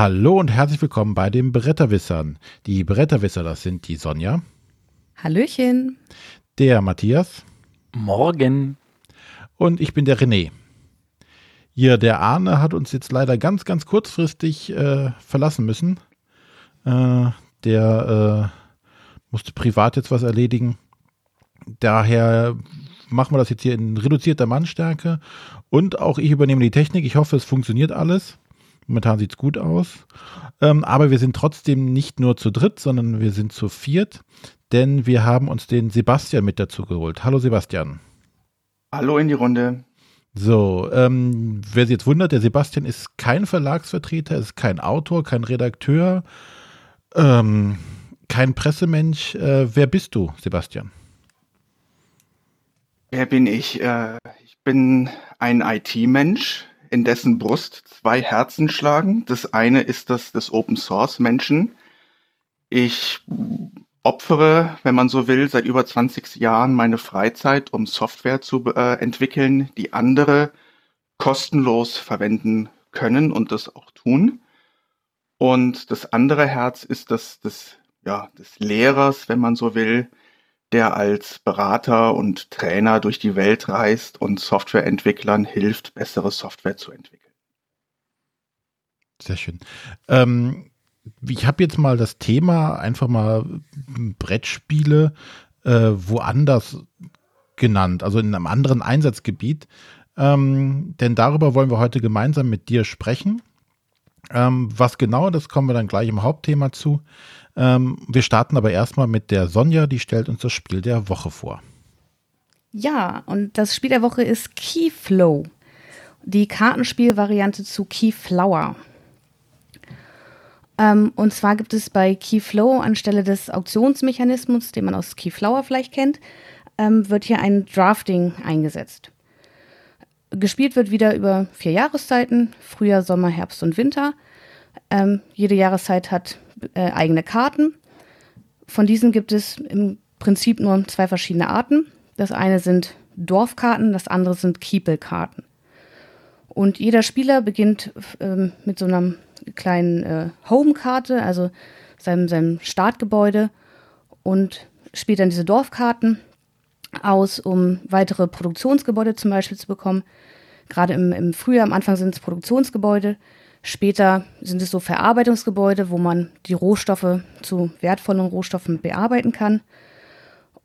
Hallo und herzlich willkommen bei den Bretterwissern. Die Bretterwisser, das sind die Sonja. Hallöchen. Der Matthias. Morgen. Und ich bin der René. Hier, der Arne hat uns jetzt leider ganz, ganz kurzfristig äh, verlassen müssen. Äh, der äh, musste privat jetzt was erledigen. Daher machen wir das jetzt hier in reduzierter Mannstärke. Und auch ich übernehme die Technik. Ich hoffe, es funktioniert alles. Momentan sieht es gut aus. Ähm, aber wir sind trotzdem nicht nur zu dritt, sondern wir sind zu viert, denn wir haben uns den Sebastian mit dazu geholt. Hallo Sebastian. Hallo in die Runde. So, ähm, wer sich jetzt wundert, der Sebastian ist kein Verlagsvertreter, ist kein Autor, kein Redakteur, ähm, kein Pressemensch. Äh, wer bist du, Sebastian? Wer bin ich? Äh, ich bin ein IT-Mensch, in dessen Brust zwei Herzen schlagen. Das eine ist das des Open Source Menschen. Ich opfere, wenn man so will, seit über 20 Jahren meine Freizeit, um Software zu äh, entwickeln, die andere kostenlos verwenden können und das auch tun. Und das andere Herz ist das des, ja, des Lehrers, wenn man so will, der als Berater und Trainer durch die Welt reist und Softwareentwicklern hilft, bessere Software zu entwickeln. Sehr schön. Ähm, ich habe jetzt mal das Thema einfach mal Brettspiele äh, woanders genannt, also in einem anderen Einsatzgebiet. Ähm, denn darüber wollen wir heute gemeinsam mit dir sprechen. Ähm, was genau, das kommen wir dann gleich im Hauptthema zu. Ähm, wir starten aber erstmal mit der Sonja, die stellt uns das Spiel der Woche vor. Ja, und das Spiel der Woche ist Keyflow, die Kartenspielvariante zu Keyflower. Ähm, und zwar gibt es bei Keyflow anstelle des Auktionsmechanismus, den man aus Keyflower vielleicht kennt, ähm, wird hier ein Drafting eingesetzt. Gespielt wird wieder über vier Jahreszeiten, Frühjahr, Sommer, Herbst und Winter. Ähm, jede Jahreszeit hat äh, eigene Karten. Von diesen gibt es im Prinzip nur zwei verschiedene Arten. Das eine sind Dorfkarten, das andere sind Kiepelkarten. Und jeder Spieler beginnt ähm, mit so einer kleinen äh, Home-Karte, also seinem, seinem Startgebäude und spielt dann diese Dorfkarten aus, um weitere Produktionsgebäude zum Beispiel zu bekommen. Gerade im, im Frühjahr, am Anfang sind es Produktionsgebäude, Später sind es so Verarbeitungsgebäude, wo man die Rohstoffe zu wertvollen Rohstoffen bearbeiten kann.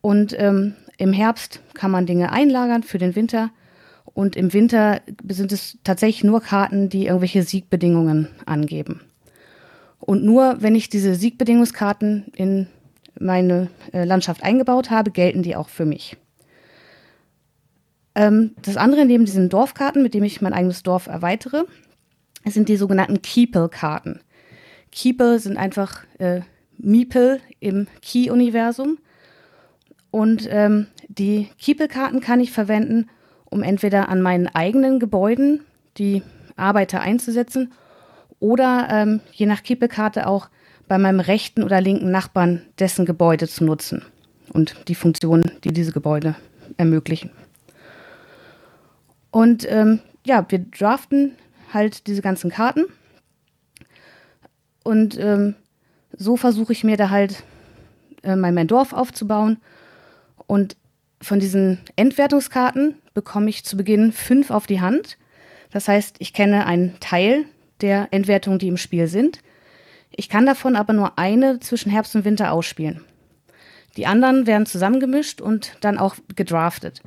Und ähm, im Herbst kann man Dinge einlagern für den Winter. Und im Winter sind es tatsächlich nur Karten, die irgendwelche Siegbedingungen angeben. Und nur wenn ich diese Siegbedingungskarten in meine äh, Landschaft eingebaut habe, gelten die auch für mich. Ähm, das andere neben diesen Dorfkarten, mit dem ich mein eigenes Dorf erweitere, sind die sogenannten Keeple-Karten. Keeple sind einfach äh, Meeple im Key-Universum. Und ähm, die Keeple-Karten kann ich verwenden, um entweder an meinen eigenen Gebäuden die Arbeiter einzusetzen oder ähm, je nach Keeple-Karte auch bei meinem rechten oder linken Nachbarn dessen Gebäude zu nutzen und die Funktionen, die diese Gebäude ermöglichen. Und ähm, ja, wir draften halt diese ganzen Karten. Und ähm, so versuche ich mir da halt äh, mein, Dorf aufzubauen. Und von diesen Endwertungskarten bekomme ich zu Beginn fünf auf die Hand. Das heißt, ich kenne einen Teil der Endwertungen, die im Spiel sind. Ich kann davon aber nur eine zwischen Herbst und Winter ausspielen. Die anderen werden zusammengemischt und dann auch gedraftet.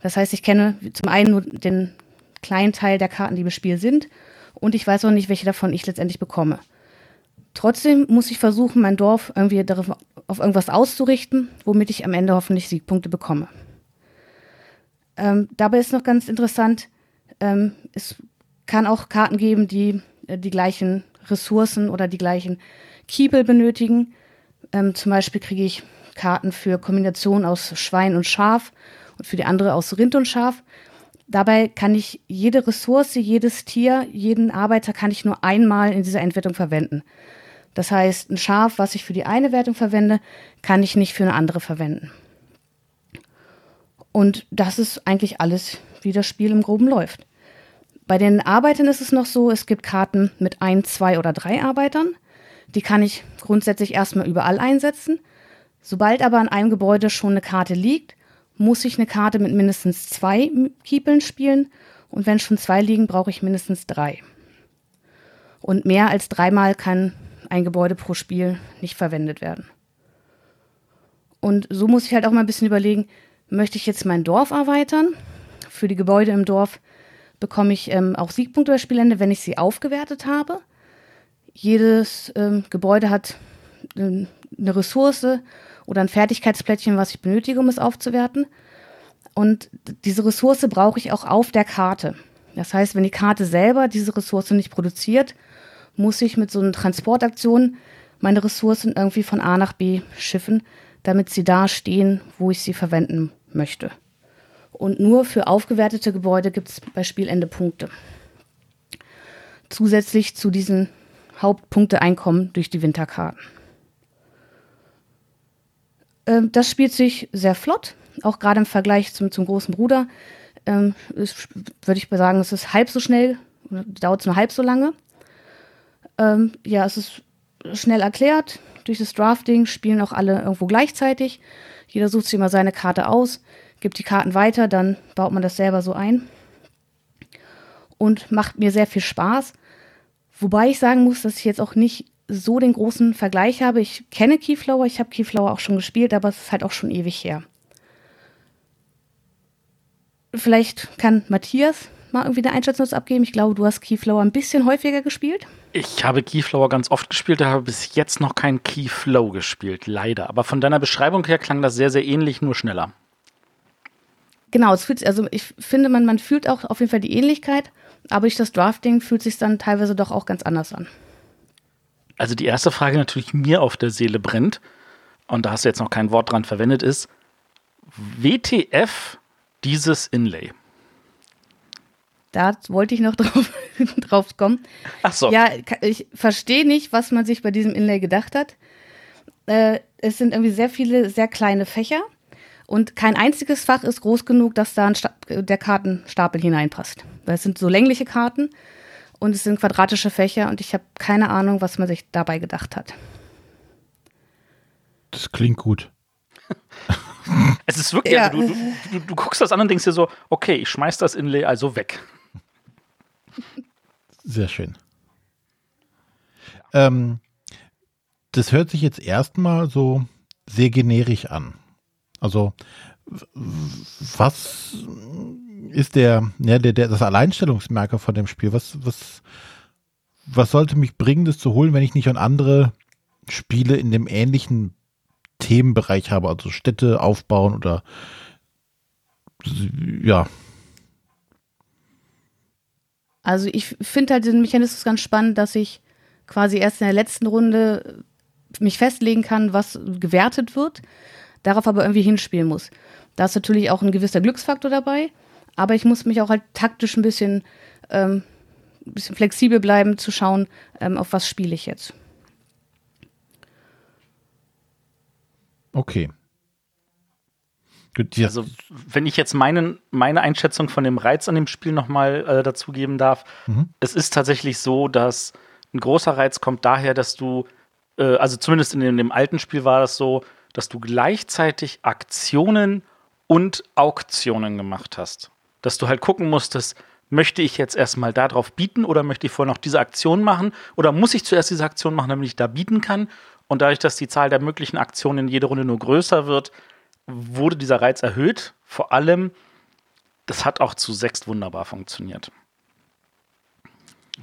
Das heißt, ich kenne zum einen nur den kleinen Teil der Karten, die im Spiel sind. Und ich weiß auch nicht, welche davon ich letztendlich bekomme. Trotzdem muss ich versuchen, mein Dorf irgendwie auf irgendwas auszurichten, womit ich am Ende hoffentlich Siegpunkte bekomme. Ähm, dabei ist noch ganz interessant, ähm, es kann auch Karten geben, die äh, die gleichen Ressourcen oder die gleichen Kiebel benötigen. Ähm, zum Beispiel kriege ich Karten für Kombinationen aus Schwein und Schaf und für die andere aus Rind und Schaf. Dabei kann ich jede Ressource, jedes Tier, jeden Arbeiter kann ich nur einmal in dieser Endwertung verwenden. Das heißt, ein Schaf, was ich für die eine Wertung verwende, kann ich nicht für eine andere verwenden. Und das ist eigentlich alles, wie das Spiel im Groben läuft. Bei den Arbeitern ist es noch so, es gibt Karten mit ein, zwei oder drei Arbeitern. Die kann ich grundsätzlich erstmal überall einsetzen. Sobald aber an einem Gebäude schon eine Karte liegt, muss ich eine Karte mit mindestens zwei Kiepeln spielen. Und wenn schon zwei liegen, brauche ich mindestens drei. Und mehr als dreimal kann ein Gebäude pro Spiel nicht verwendet werden. Und so muss ich halt auch mal ein bisschen überlegen, möchte ich jetzt mein Dorf erweitern? Für die Gebäude im Dorf bekomme ich ähm, auch Siegpunkte bei Spielende, wenn ich sie aufgewertet habe. Jedes ähm, Gebäude hat ähm, eine Ressource oder ein Fertigkeitsplättchen, was ich benötige, um es aufzuwerten. Und diese Ressource brauche ich auch auf der Karte. Das heißt, wenn die Karte selber diese Ressource nicht produziert, muss ich mit so einer Transportaktion meine Ressourcen irgendwie von A nach B schiffen, damit sie da stehen, wo ich sie verwenden möchte. Und nur für aufgewertete Gebäude gibt es bei Spielende Punkte. Zusätzlich zu diesen Hauptpunkteeinkommen durch die Winterkarten. Ähm, das spielt sich sehr flott, auch gerade im Vergleich zum, zum großen Bruder. Ähm, Würde ich sagen, es ist halb so schnell, dauert es nur halb so lange. Ähm, ja, es ist schnell erklärt. Durch das Drafting spielen auch alle irgendwo gleichzeitig. Jeder sucht sich mal seine Karte aus, gibt die Karten weiter, dann baut man das selber so ein. Und macht mir sehr viel Spaß. Wobei ich sagen muss, dass ich jetzt auch nicht so den großen Vergleich habe. Ich kenne Keyflower, ich habe Keyflower auch schon gespielt, aber es ist halt auch schon ewig her. Vielleicht kann Matthias mal irgendwie eine Einschätzung abgeben. Ich glaube, du hast Keyflower ein bisschen häufiger gespielt. Ich habe Keyflower ganz oft gespielt, habe bis jetzt noch kein Keyflow gespielt, leider. Aber von deiner Beschreibung her klang das sehr, sehr ähnlich, nur schneller. Genau, es fühlt, also ich finde, man, man fühlt auch auf jeden Fall die Ähnlichkeit, aber durch das Drafting fühlt sich dann teilweise doch auch ganz anders an. Also die erste Frage natürlich mir auf der Seele brennt, und da hast du jetzt noch kein Wort dran verwendet, ist WTF dieses Inlay? Da wollte ich noch drauf, drauf kommen. Ach so. Ja, ich verstehe nicht, was man sich bei diesem Inlay gedacht hat. Äh, es sind irgendwie sehr viele, sehr kleine Fächer und kein einziges Fach ist groß genug, dass da der Kartenstapel hineinpasst. Weil es sind so längliche Karten und es sind quadratische Fächer und ich habe keine Ahnung, was man sich dabei gedacht hat. Das klingt gut. es ist wirklich, ja. also du, du, du, guckst das an und denkst dir so, okay, ich schmeiß das Inlay also weg. Sehr schön. Ähm, das hört sich jetzt erstmal so sehr generisch an. Also, was ist der, ja, der, der, das Alleinstellungsmerker von dem Spiel? Was, was, was sollte mich bringen, das zu holen, wenn ich nicht an andere Spiele in dem ähnlichen Themenbereich habe, also Städte aufbauen oder ja, also ich finde halt den Mechanismus ganz spannend, dass ich quasi erst in der letzten Runde mich festlegen kann, was gewertet wird, darauf aber irgendwie hinspielen muss. Da ist natürlich auch ein gewisser Glücksfaktor dabei, aber ich muss mich auch halt taktisch ein bisschen, ähm, ein bisschen flexibel bleiben, zu schauen, ähm, auf was spiele ich jetzt. Okay. Gut, ja. Also, wenn ich jetzt meinen, meine Einschätzung von dem Reiz an dem Spiel nochmal äh, dazugeben darf, mhm. es ist tatsächlich so, dass ein großer Reiz kommt daher, dass du, äh, also zumindest in dem, in dem, alten Spiel war das so, dass du gleichzeitig Aktionen und Auktionen gemacht hast. Dass du halt gucken musstest, möchte ich jetzt erstmal darauf bieten oder möchte ich vorher noch diese Aktion machen oder muss ich zuerst diese Aktion machen, damit ich da bieten kann? Und dadurch, dass die Zahl der möglichen Aktionen in jeder Runde nur größer wird, wurde dieser Reiz erhöht. Vor allem, das hat auch zu sechs wunderbar funktioniert.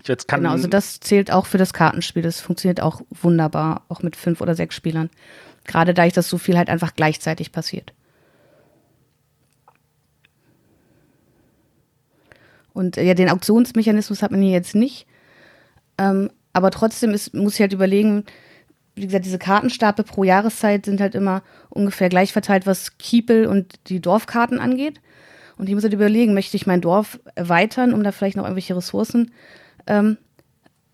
Jetzt kann genau, also das zählt auch für das Kartenspiel. Das funktioniert auch wunderbar, auch mit fünf oder sechs Spielern. Gerade da ich das so viel halt einfach gleichzeitig passiert. Und äh, ja, den Auktionsmechanismus hat man hier jetzt nicht. Ähm, aber trotzdem ist, muss ich halt überlegen, wie gesagt, diese Kartenstapel pro Jahreszeit sind halt immer ungefähr gleich verteilt, was Kiepel und die Dorfkarten angeht. Und ich muss halt überlegen, möchte ich mein Dorf erweitern, um da vielleicht noch irgendwelche Ressourcen ähm,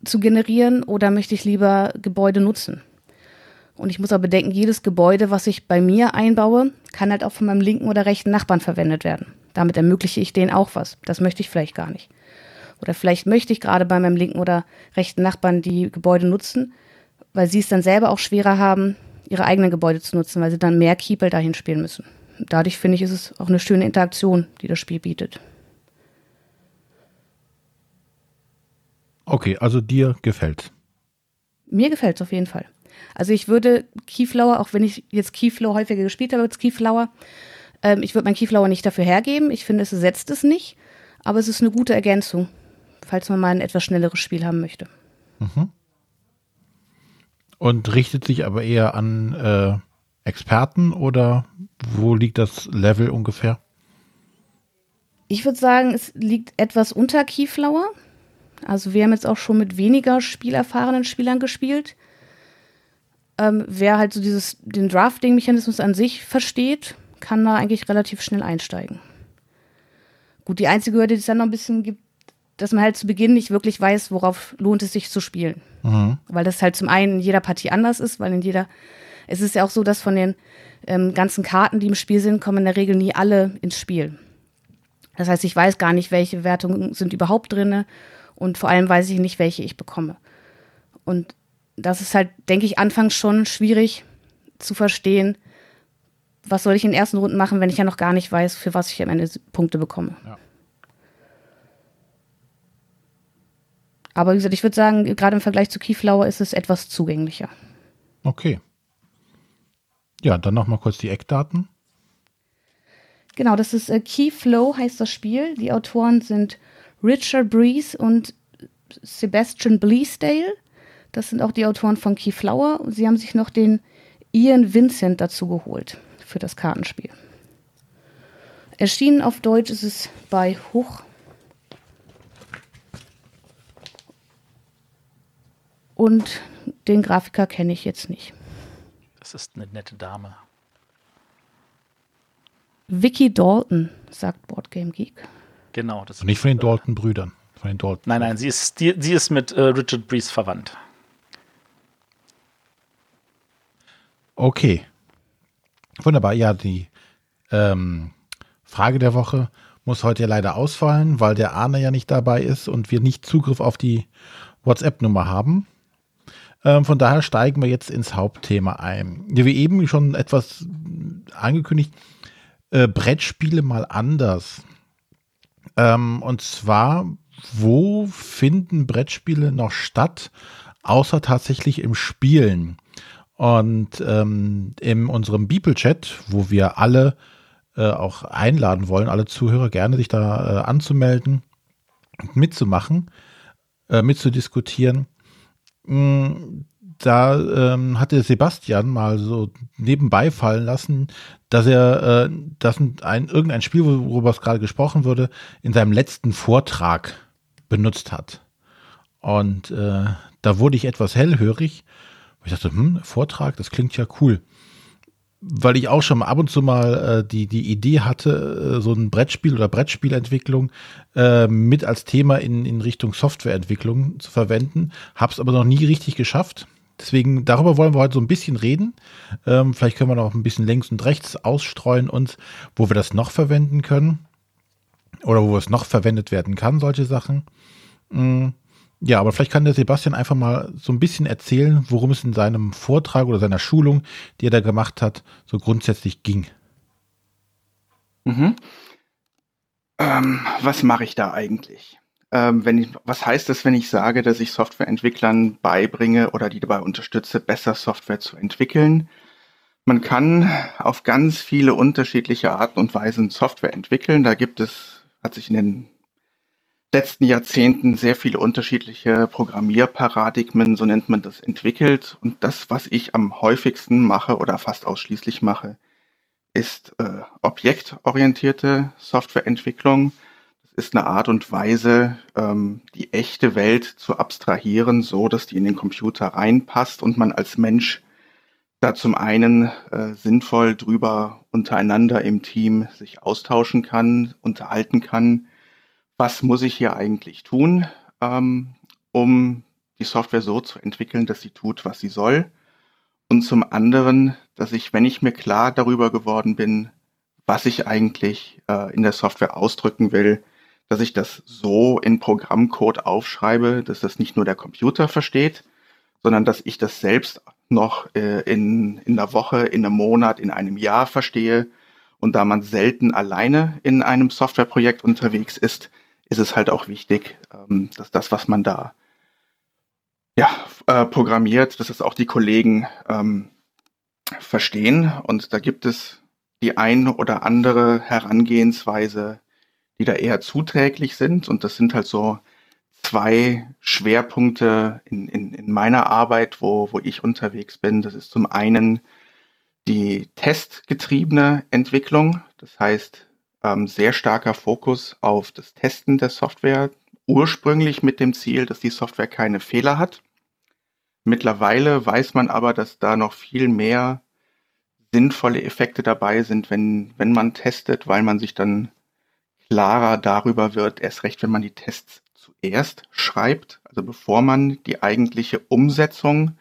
zu generieren, oder möchte ich lieber Gebäude nutzen? Und ich muss aber bedenken, jedes Gebäude, was ich bei mir einbaue, kann halt auch von meinem linken oder rechten Nachbarn verwendet werden. Damit ermögliche ich denen auch was. Das möchte ich vielleicht gar nicht. Oder vielleicht möchte ich gerade bei meinem linken oder rechten Nachbarn die Gebäude nutzen, weil sie es dann selber auch schwerer haben, ihre eigenen Gebäude zu nutzen, weil sie dann mehr Keeple dahin spielen müssen. Dadurch finde ich, ist es auch eine schöne Interaktion, die das Spiel bietet. Okay, also dir gefällt Mir gefällt es auf jeden Fall. Also ich würde Keyflower, auch wenn ich jetzt Keyflower häufiger gespielt habe als Keyflower, ähm, ich würde mein Keyflower nicht dafür hergeben. Ich finde, es setzt es nicht, aber es ist eine gute Ergänzung, falls man mal ein etwas schnelleres Spiel haben möchte. Mhm. Und richtet sich aber eher an äh, Experten oder wo liegt das Level ungefähr? Ich würde sagen, es liegt etwas unter Keyflower. Also wir haben jetzt auch schon mit weniger spielerfahrenen Spielern gespielt. Ähm, wer halt so dieses, den Drafting-Mechanismus an sich versteht, kann da eigentlich relativ schnell einsteigen. Gut, die einzige Hürde, die es dann noch ein bisschen gibt, dass man halt zu Beginn nicht wirklich weiß, worauf lohnt es sich zu spielen. Mhm. Weil das halt zum einen in jeder Partie anders ist, weil in jeder, es ist ja auch so, dass von den ähm, ganzen Karten, die im Spiel sind, kommen in der Regel nie alle ins Spiel. Das heißt, ich weiß gar nicht, welche Wertungen sind überhaupt drinne und vor allem weiß ich nicht, welche ich bekomme. Und das ist halt, denke ich, anfangs schon schwierig zu verstehen, was soll ich in den ersten Runden machen, wenn ich ja noch gar nicht weiß, für was ich am Ende Punkte bekomme. Ja. Aber wie gesagt, ich würde sagen, gerade im Vergleich zu Keyflower ist es etwas zugänglicher. Okay. Ja, dann noch mal kurz die Eckdaten. Genau, das ist äh, Keyflow heißt das Spiel. Die Autoren sind Richard Breeze und Sebastian Bleasdale. Das sind auch die Autoren von Keyflower. Sie haben sich noch den Ian Vincent dazu geholt für das Kartenspiel. Erschienen auf Deutsch ist es bei Hoch. Und den Grafiker kenne ich jetzt nicht. Das ist eine nette Dame. Vicky Dalton, sagt Boardgame Geek. Genau. Das Und nicht von den Dalton-Brüdern. Von den Dalton. Nein, nein, sie ist, die, sie ist mit äh, Richard Breeze verwandt. Okay. Wunderbar. Ja, die ähm, Frage der Woche muss heute leider ausfallen, weil der Arne ja nicht dabei ist und wir nicht Zugriff auf die WhatsApp-Nummer haben. Ähm, von daher steigen wir jetzt ins Hauptthema ein. Wie eben schon etwas angekündigt, äh, Brettspiele mal anders. Ähm, und zwar, wo finden Brettspiele noch statt, außer tatsächlich im Spielen? Und ähm, in unserem Beeple-Chat, wo wir alle äh, auch einladen wollen, alle Zuhörer gerne sich da äh, anzumelden, mitzumachen, äh, mitzudiskutieren. Mm, da ähm, hatte Sebastian mal so nebenbei fallen lassen, dass er äh, das ein, irgendein Spiel, worüber es gerade gesprochen wurde, in seinem letzten Vortrag benutzt hat. Und äh, da wurde ich etwas hellhörig. Ich dachte, hm, Vortrag, das klingt ja cool. Weil ich auch schon ab und zu mal äh, die, die Idee hatte, äh, so ein Brettspiel oder Brettspielentwicklung äh, mit als Thema in, in Richtung Softwareentwicklung zu verwenden. Hab's aber noch nie richtig geschafft. Deswegen, darüber wollen wir heute so ein bisschen reden. Ähm, vielleicht können wir noch ein bisschen links und rechts ausstreuen uns, wo wir das noch verwenden können. Oder wo es noch verwendet werden kann, solche Sachen. Mhm. Ja, aber vielleicht kann der Sebastian einfach mal so ein bisschen erzählen, worum es in seinem Vortrag oder seiner Schulung, die er da gemacht hat, so grundsätzlich ging. Mhm. Ähm, was mache ich da eigentlich? Ähm, wenn ich, was heißt das, wenn ich sage, dass ich Softwareentwicklern beibringe oder die dabei unterstütze, besser Software zu entwickeln? Man kann auf ganz viele unterschiedliche Arten und Weisen Software entwickeln. Da gibt es, hat sich in den letzten Jahrzehnten sehr viele unterschiedliche Programmierparadigmen, so nennt man das, entwickelt. Und das, was ich am häufigsten mache oder fast ausschließlich mache, ist äh, objektorientierte Softwareentwicklung ist eine Art und Weise, ähm, die echte Welt zu abstrahieren, so dass die in den Computer reinpasst und man als Mensch da zum einen äh, sinnvoll drüber untereinander im Team sich austauschen kann, unterhalten kann, was muss ich hier eigentlich tun, ähm, um die Software so zu entwickeln, dass sie tut, was sie soll. Und zum anderen, dass ich, wenn ich mir klar darüber geworden bin, was ich eigentlich äh, in der Software ausdrücken will, dass ich das so in Programmcode aufschreibe, dass das nicht nur der Computer versteht, sondern dass ich das selbst noch äh, in, in einer Woche, in einem Monat, in einem Jahr verstehe. Und da man selten alleine in einem Softwareprojekt unterwegs ist, ist es halt auch wichtig, ähm, dass das, was man da ja, äh, programmiert, dass es auch die Kollegen ähm, verstehen. Und da gibt es die ein oder andere Herangehensweise, die da eher zuträglich sind. Und das sind halt so zwei Schwerpunkte in, in, in meiner Arbeit, wo, wo ich unterwegs bin. Das ist zum einen die testgetriebene Entwicklung. Das heißt, ähm, sehr starker Fokus auf das Testen der Software, ursprünglich mit dem Ziel, dass die Software keine Fehler hat. Mittlerweile weiß man aber, dass da noch viel mehr sinnvolle Effekte dabei sind, wenn, wenn man testet, weil man sich dann klarer darüber wird, erst recht, wenn man die Tests zuerst schreibt, also bevor man die eigentliche Umsetzung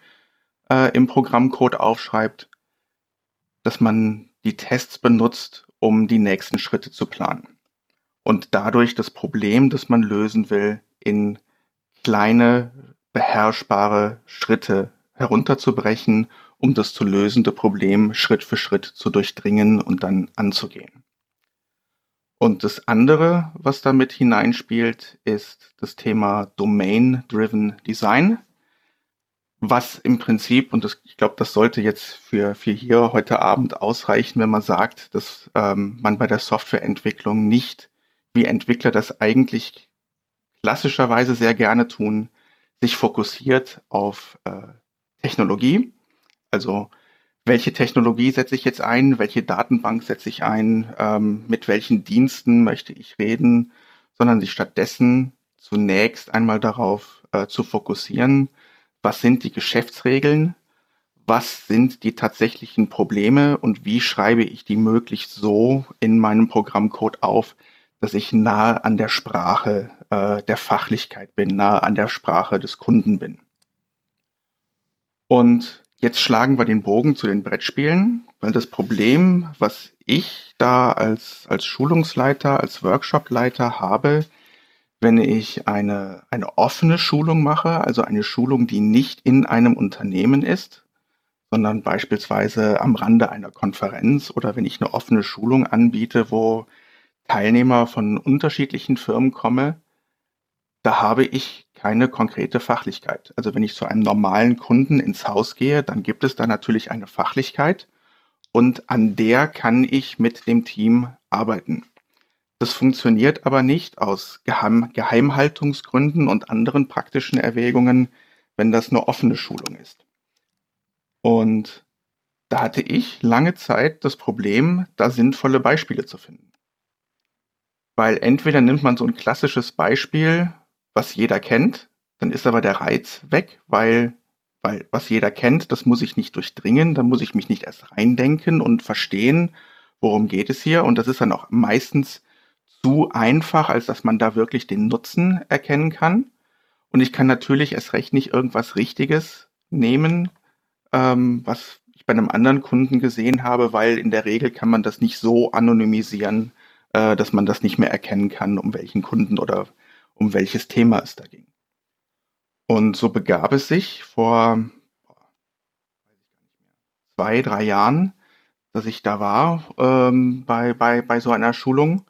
äh, im Programmcode aufschreibt, dass man die Tests benutzt, um die nächsten Schritte zu planen. Und dadurch das Problem, das man lösen will, in kleine, beherrschbare Schritte herunterzubrechen, um das zu lösende Problem Schritt für Schritt zu durchdringen und dann anzugehen. Und das andere, was damit hineinspielt, ist das Thema Domain-Driven Design, was im Prinzip, und das, ich glaube, das sollte jetzt für, für hier heute Abend ausreichen, wenn man sagt, dass ähm, man bei der Softwareentwicklung nicht, wie Entwickler das eigentlich klassischerweise sehr gerne tun, sich fokussiert auf äh, Technologie, also welche Technologie setze ich jetzt ein, welche Datenbank setze ich ein, ähm, mit welchen Diensten möchte ich reden, sondern sich stattdessen zunächst einmal darauf äh, zu fokussieren, was sind die Geschäftsregeln, was sind die tatsächlichen Probleme und wie schreibe ich die möglichst so in meinem Programmcode auf, dass ich nahe an der Sprache äh, der Fachlichkeit bin, nahe an der Sprache des Kunden bin. Und Jetzt schlagen wir den Bogen zu den Brettspielen, weil das Problem, was ich da als, als Schulungsleiter, als Workshopleiter habe, wenn ich eine, eine offene Schulung mache, also eine Schulung, die nicht in einem Unternehmen ist, sondern beispielsweise am Rande einer Konferenz oder wenn ich eine offene Schulung anbiete, wo Teilnehmer von unterschiedlichen Firmen kommen, da habe ich keine konkrete Fachlichkeit. Also wenn ich zu einem normalen Kunden ins Haus gehe, dann gibt es da natürlich eine Fachlichkeit und an der kann ich mit dem Team arbeiten. Das funktioniert aber nicht aus Geheim Geheimhaltungsgründen und anderen praktischen Erwägungen, wenn das eine offene Schulung ist. Und da hatte ich lange Zeit das Problem, da sinnvolle Beispiele zu finden. Weil entweder nimmt man so ein klassisches Beispiel, was jeder kennt, dann ist aber der Reiz weg, weil, weil was jeder kennt, das muss ich nicht durchdringen, da muss ich mich nicht erst reindenken und verstehen, worum geht es hier. Und das ist dann auch meistens zu einfach, als dass man da wirklich den Nutzen erkennen kann. Und ich kann natürlich erst recht nicht irgendwas Richtiges nehmen, ähm, was ich bei einem anderen Kunden gesehen habe, weil in der Regel kann man das nicht so anonymisieren, äh, dass man das nicht mehr erkennen kann, um welchen Kunden oder um welches Thema es da ging. Und so begab es sich vor zwei, drei Jahren, dass ich da war ähm, bei, bei, bei so einer Schulung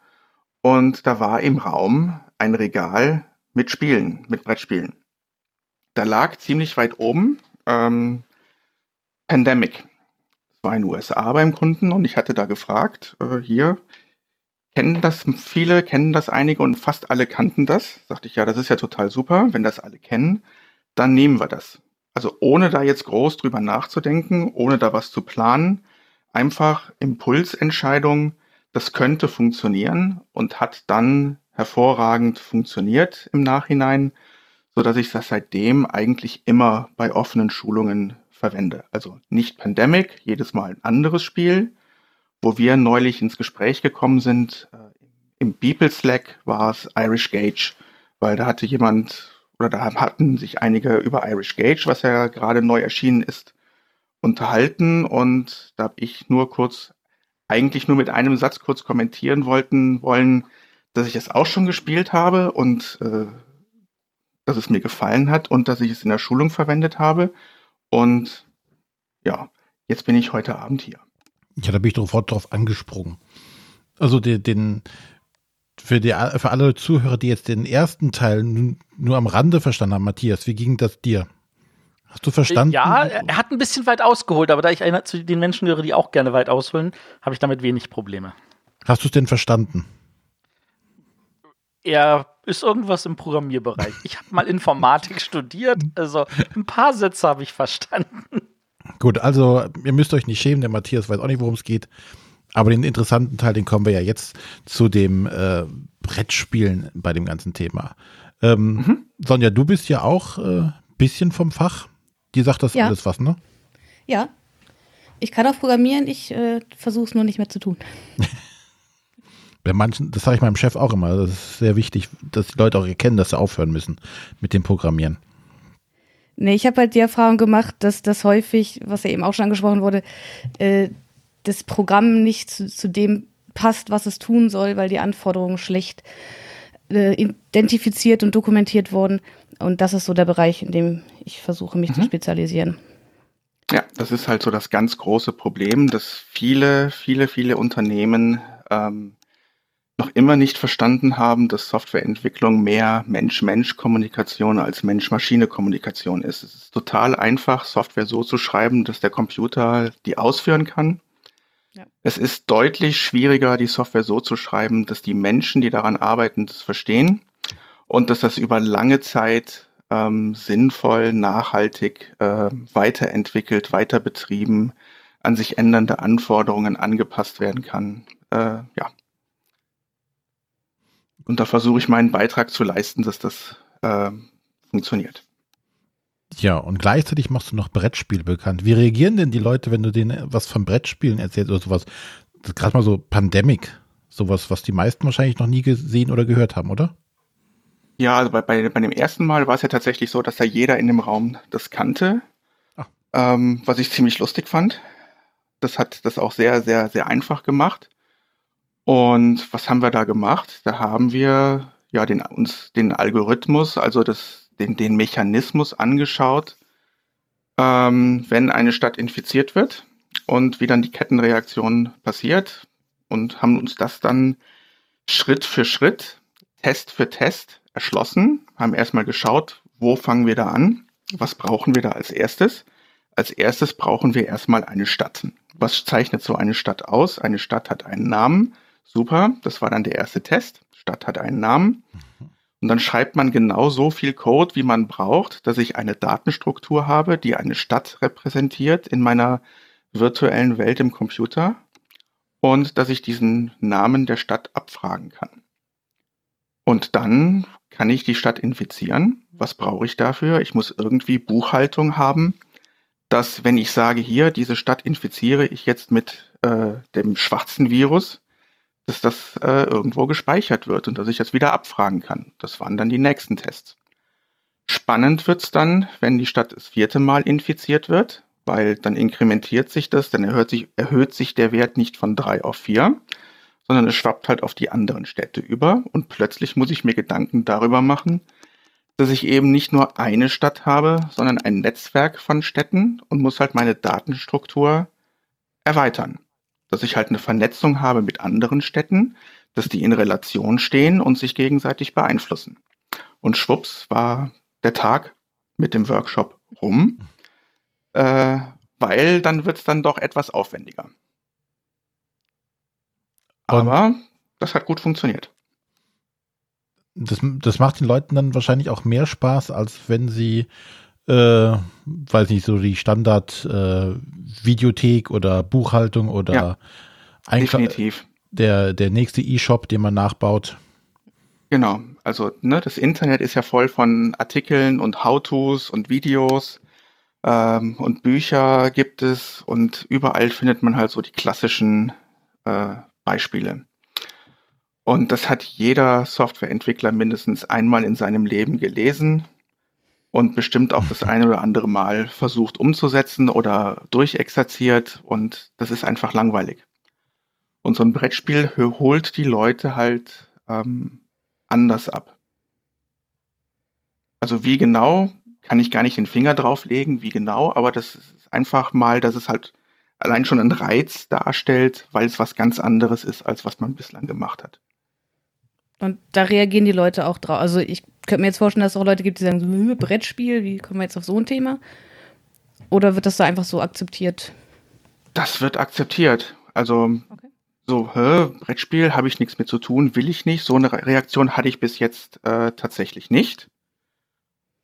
und da war im Raum ein Regal mit Spielen, mit Brettspielen. Da lag ziemlich weit oben ähm, Pandemic. Das war in den USA beim Kunden und ich hatte da gefragt, äh, hier, kennen das viele, kennen das einige und fast alle kannten das. Sagte ich, ja, das ist ja total super. Wenn das alle kennen, dann nehmen wir das. Also ohne da jetzt groß drüber nachzudenken, ohne da was zu planen, einfach Impulsentscheidung, das könnte funktionieren und hat dann hervorragend funktioniert im Nachhinein, so dass ich das seitdem eigentlich immer bei offenen Schulungen verwende. Also nicht Pandemic, jedes Mal ein anderes Spiel, wo wir neulich ins Gespräch gekommen sind, äh, im Beeple Slack war es Irish Gage, weil da hatte jemand oder da hatten sich einige über Irish Gage, was ja gerade neu erschienen ist, unterhalten und da habe ich nur kurz, eigentlich nur mit einem Satz kurz kommentieren wollten, wollen, dass ich es auch schon gespielt habe und äh, dass es mir gefallen hat und dass ich es in der Schulung verwendet habe. Und ja, jetzt bin ich heute Abend hier. Ja, da bin ich sofort drauf angesprungen. Also den, den für, die, für alle Zuhörer, die jetzt den ersten Teil nur am Rande verstanden haben, Matthias, wie ging das dir? Hast du verstanden? Ja, er hat ein bisschen weit ausgeholt, aber da ich einer zu den Menschen gehöre, die auch gerne weit ausholen, habe ich damit wenig Probleme. Hast du es denn verstanden? Er ist irgendwas im Programmierbereich. Ich habe mal Informatik studiert, also ein paar Sätze habe ich verstanden. Gut, also ihr müsst euch nicht schämen, der Matthias weiß auch nicht, worum es geht. Aber den interessanten Teil, den kommen wir ja jetzt zu dem äh, Brettspielen bei dem ganzen Thema. Ähm, mhm. Sonja, du bist ja auch ein äh, bisschen vom Fach. Die sagt das ja. alles was, ne? Ja. Ich kann auch programmieren, ich äh, versuche es nur nicht mehr zu tun. Bei manchen, das sage ich meinem Chef auch immer, das ist sehr wichtig, dass die Leute auch erkennen, dass sie aufhören müssen mit dem Programmieren. Nee, ich habe halt die Erfahrung gemacht, dass das häufig, was ja eben auch schon angesprochen wurde, äh, das Programm nicht zu, zu, dem passt, was es tun soll, weil die Anforderungen schlecht äh, identifiziert und dokumentiert wurden. Und das ist so der Bereich, in dem ich versuche, mich mhm. zu spezialisieren. Ja, das ist halt so das ganz große Problem, dass viele, viele, viele Unternehmen ähm, noch immer nicht verstanden haben, dass Softwareentwicklung mehr Mensch-Mensch-Kommunikation als Mensch-Maschine-Kommunikation ist. Es ist total einfach, Software so zu schreiben, dass der Computer die ausführen kann. Ja. Es ist deutlich schwieriger, die Software so zu schreiben, dass die Menschen, die daran arbeiten, das verstehen und dass das über lange Zeit ähm, sinnvoll, nachhaltig äh, weiterentwickelt, weiter betrieben, an sich ändernde Anforderungen angepasst werden kann. Äh, ja, und da versuche ich meinen Beitrag zu leisten, dass das äh, funktioniert. Ja, und gleichzeitig machst du noch Brettspiele bekannt. Wie reagieren denn die Leute, wenn du denen was von Brettspielen erzählst oder sowas? Gerade mal so Pandemic, sowas, was die meisten wahrscheinlich noch nie gesehen oder gehört haben, oder? Ja, also bei, bei, bei dem ersten Mal war es ja tatsächlich so, dass da jeder in dem Raum das kannte, ähm, was ich ziemlich lustig fand. Das hat das auch sehr, sehr, sehr einfach gemacht. Und was haben wir da gemacht? Da haben wir ja den, uns den Algorithmus, also das, den, den Mechanismus angeschaut, ähm, wenn eine Stadt infiziert wird und wie dann die Kettenreaktion passiert und haben uns das dann Schritt für Schritt, Test für Test erschlossen, haben erstmal geschaut, wo fangen wir da an, was brauchen wir da als erstes. Als erstes brauchen wir erstmal eine Stadt. Was zeichnet so eine Stadt aus? Eine Stadt hat einen Namen, Super, das war dann der erste Test. Stadt hat einen Namen. Und dann schreibt man genau so viel Code, wie man braucht, dass ich eine Datenstruktur habe, die eine Stadt repräsentiert in meiner virtuellen Welt im Computer und dass ich diesen Namen der Stadt abfragen kann. Und dann kann ich die Stadt infizieren. Was brauche ich dafür? Ich muss irgendwie Buchhaltung haben, dass wenn ich sage, hier, diese Stadt infiziere ich jetzt mit äh, dem schwarzen Virus, dass das äh, irgendwo gespeichert wird und dass ich das wieder abfragen kann. Das waren dann die nächsten Tests. Spannend wird's dann, wenn die Stadt das vierte Mal infiziert wird, weil dann inkrementiert sich das, dann erhöht sich, erhöht sich der Wert nicht von drei auf vier, sondern es schwappt halt auf die anderen Städte über und plötzlich muss ich mir Gedanken darüber machen, dass ich eben nicht nur eine Stadt habe, sondern ein Netzwerk von Städten und muss halt meine Datenstruktur erweitern dass ich halt eine Vernetzung habe mit anderen Städten, dass die in Relation stehen und sich gegenseitig beeinflussen. Und schwupps war der Tag mit dem Workshop rum, äh, weil dann wird es dann doch etwas aufwendiger. Aber und das hat gut funktioniert. Das, das macht den Leuten dann wahrscheinlich auch mehr Spaß, als wenn sie äh, weiß nicht, so die Standard äh, oder Buchhaltung oder ja, definitiv. Der, der nächste E-Shop, den man nachbaut. Genau, also ne, das Internet ist ja voll von Artikeln und How-Tos und Videos ähm, und Bücher gibt es und überall findet man halt so die klassischen äh, Beispiele. Und das hat jeder Softwareentwickler mindestens einmal in seinem Leben gelesen und bestimmt auch das eine oder andere Mal versucht umzusetzen oder durchexerziert und das ist einfach langweilig. Und so ein Brettspiel holt die Leute halt ähm, anders ab. Also wie genau, kann ich gar nicht den Finger drauflegen, wie genau, aber das ist einfach mal, dass es halt allein schon einen Reiz darstellt, weil es was ganz anderes ist, als was man bislang gemacht hat. Und da reagieren die Leute auch drauf. Also ich könnte mir jetzt vorstellen, dass es auch Leute gibt, die sagen, so, Brettspiel, wie kommen wir jetzt auf so ein Thema? Oder wird das da einfach so akzeptiert? Das wird akzeptiert. Also okay. so, hä, Brettspiel, habe ich nichts mit zu tun, will ich nicht. So eine Reaktion hatte ich bis jetzt äh, tatsächlich nicht.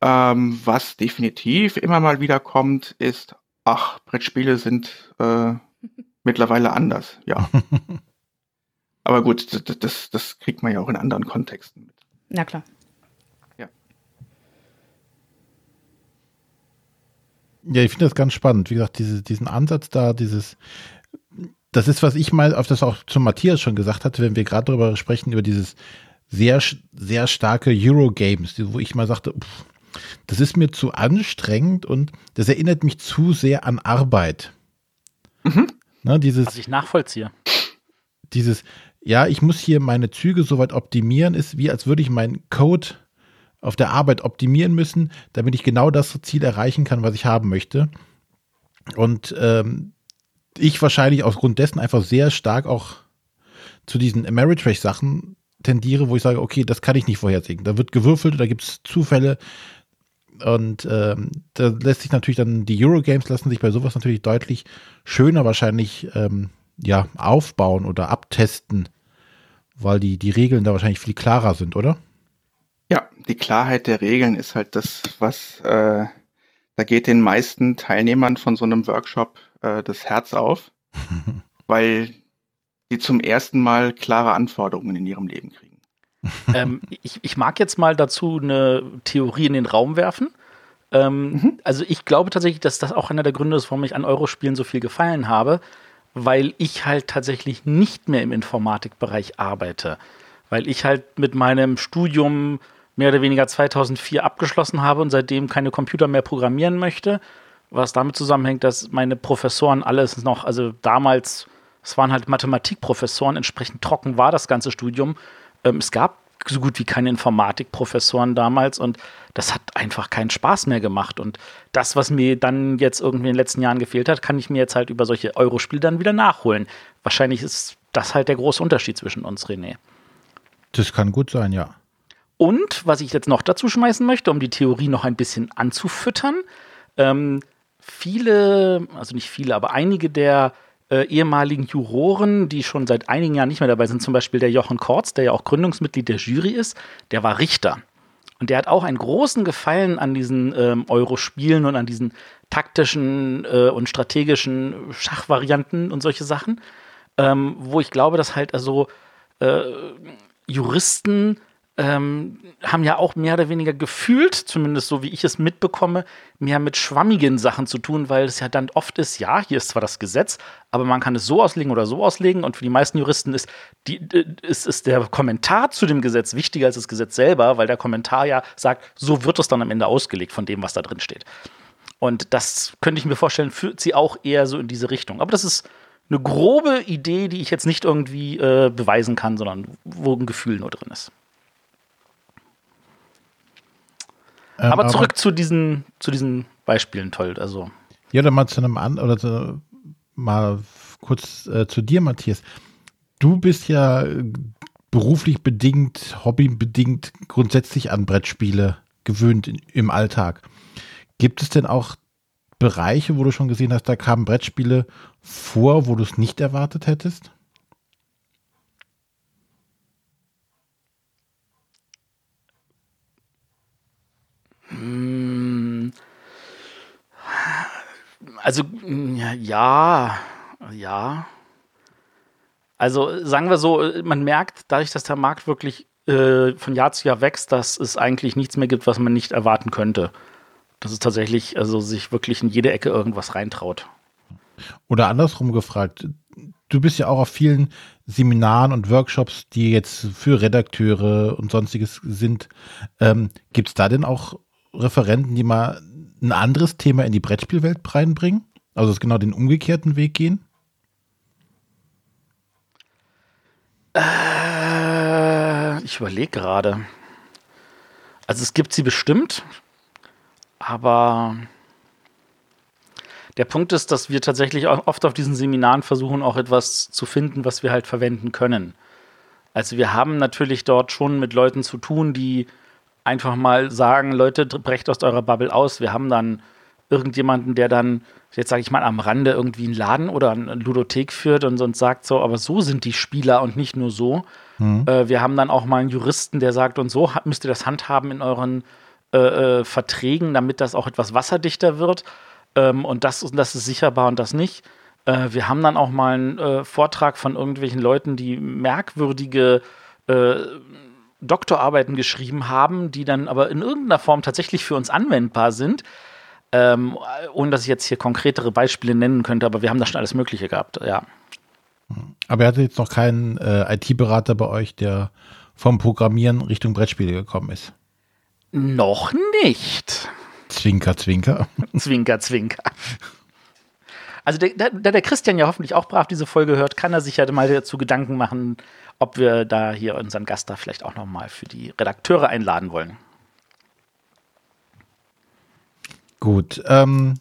Ähm, was definitiv immer mal wieder kommt, ist, ach, Brettspiele sind äh, mittlerweile anders, ja. Aber gut, das, das, das kriegt man ja auch in anderen Kontexten mit. Na klar. Ja. Ja, ich finde das ganz spannend. Wie gesagt, diese, diesen Ansatz da, dieses, das ist, was ich mal, auf das auch zu Matthias schon gesagt hatte, wenn wir gerade darüber sprechen, über dieses sehr, sehr starke Eurogames, wo ich mal sagte, pff, das ist mir zu anstrengend und das erinnert mich zu sehr an Arbeit. Mhm. Ne, dieses, was ich nachvollziehe. Dieses, ja, ich muss hier meine Züge soweit optimieren, ist wie als würde ich meinen Code auf der Arbeit optimieren müssen, damit ich genau das Ziel erreichen kann, was ich haben möchte. Und ähm, ich wahrscheinlich aus Grund dessen einfach sehr stark auch zu diesen Ameritrash-Sachen tendiere, wo ich sage, okay, das kann ich nicht vorhersehen. Da wird gewürfelt, da gibt es Zufälle, und ähm, da lässt sich natürlich dann, die Eurogames lassen sich bei sowas natürlich deutlich schöner wahrscheinlich ähm, ja, aufbauen oder abtesten, weil die, die Regeln da wahrscheinlich viel klarer sind, oder? Ja, die Klarheit der Regeln ist halt das, was äh, da geht den meisten Teilnehmern von so einem Workshop äh, das Herz auf, weil die zum ersten Mal klare Anforderungen in ihrem Leben kriegen ähm, ich, ich, mag jetzt mal dazu eine Theorie in den Raum werfen. Ähm, mhm. Also ich glaube tatsächlich, dass das auch einer der Gründe ist, warum ich an Eurospielen so viel gefallen habe, weil ich halt tatsächlich nicht mehr im Informatikbereich arbeite. Weil ich halt mit meinem Studium mehr oder weniger 2004 abgeschlossen habe und seitdem keine Computer mehr programmieren möchte. Was damit zusammenhängt, dass meine Professoren alles noch, also damals, es waren halt Mathematikprofessoren, entsprechend trocken war das ganze Studium ähm, es gab so gut wie keine Informatikprofessoren damals und das hat einfach keinen Spaß mehr gemacht. Und das, was mir dann jetzt irgendwie in den letzten Jahren gefehlt hat, kann ich mir jetzt halt über solche Eurospiele dann wieder nachholen. Wahrscheinlich ist das halt der große Unterschied zwischen uns, René. Das kann gut sein, ja. Und was ich jetzt noch dazu schmeißen möchte, um die Theorie noch ein bisschen anzufüttern, ähm, viele, also nicht viele, aber einige der äh, ehemaligen Juroren, die schon seit einigen Jahren nicht mehr dabei sind, zum Beispiel der Jochen Kortz, der ja auch Gründungsmitglied der Jury ist, der war Richter. Und der hat auch einen großen Gefallen an diesen ähm, Euro-Spielen und an diesen taktischen äh, und strategischen Schachvarianten und solche Sachen, ähm, wo ich glaube, dass halt also äh, Juristen ähm, haben ja auch mehr oder weniger gefühlt, zumindest so wie ich es mitbekomme, mehr mit schwammigen Sachen zu tun, weil es ja dann oft ist, ja, hier ist zwar das Gesetz, aber man kann es so auslegen oder so auslegen und für die meisten Juristen ist, die, ist, ist der Kommentar zu dem Gesetz wichtiger als das Gesetz selber, weil der Kommentar ja sagt, so wird es dann am Ende ausgelegt von dem, was da drin steht. Und das könnte ich mir vorstellen, führt sie auch eher so in diese Richtung. Aber das ist eine grobe Idee, die ich jetzt nicht irgendwie äh, beweisen kann, sondern wo ein Gefühl nur drin ist. Ähm, aber zurück aber, zu diesen, zu diesen Beispielen, toll. Also. Ja, dann mal zu einem an oder zu, mal kurz äh, zu dir, Matthias. Du bist ja beruflich bedingt, hobbybedingt grundsätzlich an Brettspiele gewöhnt in, im Alltag. Gibt es denn auch Bereiche, wo du schon gesehen hast, da kamen Brettspiele vor, wo du es nicht erwartet hättest? Also, ja, ja. Also, sagen wir so, man merkt, dadurch, dass der Markt wirklich äh, von Jahr zu Jahr wächst, dass es eigentlich nichts mehr gibt, was man nicht erwarten könnte. Dass es tatsächlich, also sich wirklich in jede Ecke irgendwas reintraut. Oder andersrum gefragt, du bist ja auch auf vielen Seminaren und Workshops, die jetzt für Redakteure und sonstiges sind. Ähm, Gibt es da denn auch Referenten, die mal ein anderes Thema in die Brettspielwelt reinbringen? Also es genau den umgekehrten Weg gehen? Äh, ich überlege gerade. Also es gibt sie bestimmt, aber der Punkt ist, dass wir tatsächlich oft auf diesen Seminaren versuchen, auch etwas zu finden, was wir halt verwenden können. Also wir haben natürlich dort schon mit Leuten zu tun, die einfach mal sagen, Leute, brecht aus eurer Bubble aus. Wir haben dann irgendjemanden, der dann, jetzt sage ich mal, am Rande irgendwie einen Laden oder eine Ludothek führt und sonst sagt so, aber so sind die Spieler und nicht nur so. Mhm. Äh, wir haben dann auch mal einen Juristen, der sagt, und so müsst ihr das handhaben in euren äh, äh, Verträgen, damit das auch etwas wasserdichter wird. Ähm, und das, das ist sicherbar und das nicht. Äh, wir haben dann auch mal einen äh, Vortrag von irgendwelchen Leuten, die merkwürdige äh, Doktorarbeiten geschrieben haben, die dann aber in irgendeiner Form tatsächlich für uns anwendbar sind. Ähm, ohne dass ich jetzt hier konkretere Beispiele nennen könnte, aber wir haben da schon alles Mögliche gehabt, ja. Aber er hatte jetzt noch keinen äh, IT-Berater bei euch, der vom Programmieren Richtung Brettspiele gekommen ist. Noch nicht. Zwinker, zwinker. zwinker, zwinker. Also da der, der, Christian ja hoffentlich auch brav diese Folge hört, kann er sich ja mal dazu Gedanken machen, ob wir da hier unseren Gast da vielleicht auch noch mal für die Redakteure einladen wollen. Gut, ähm,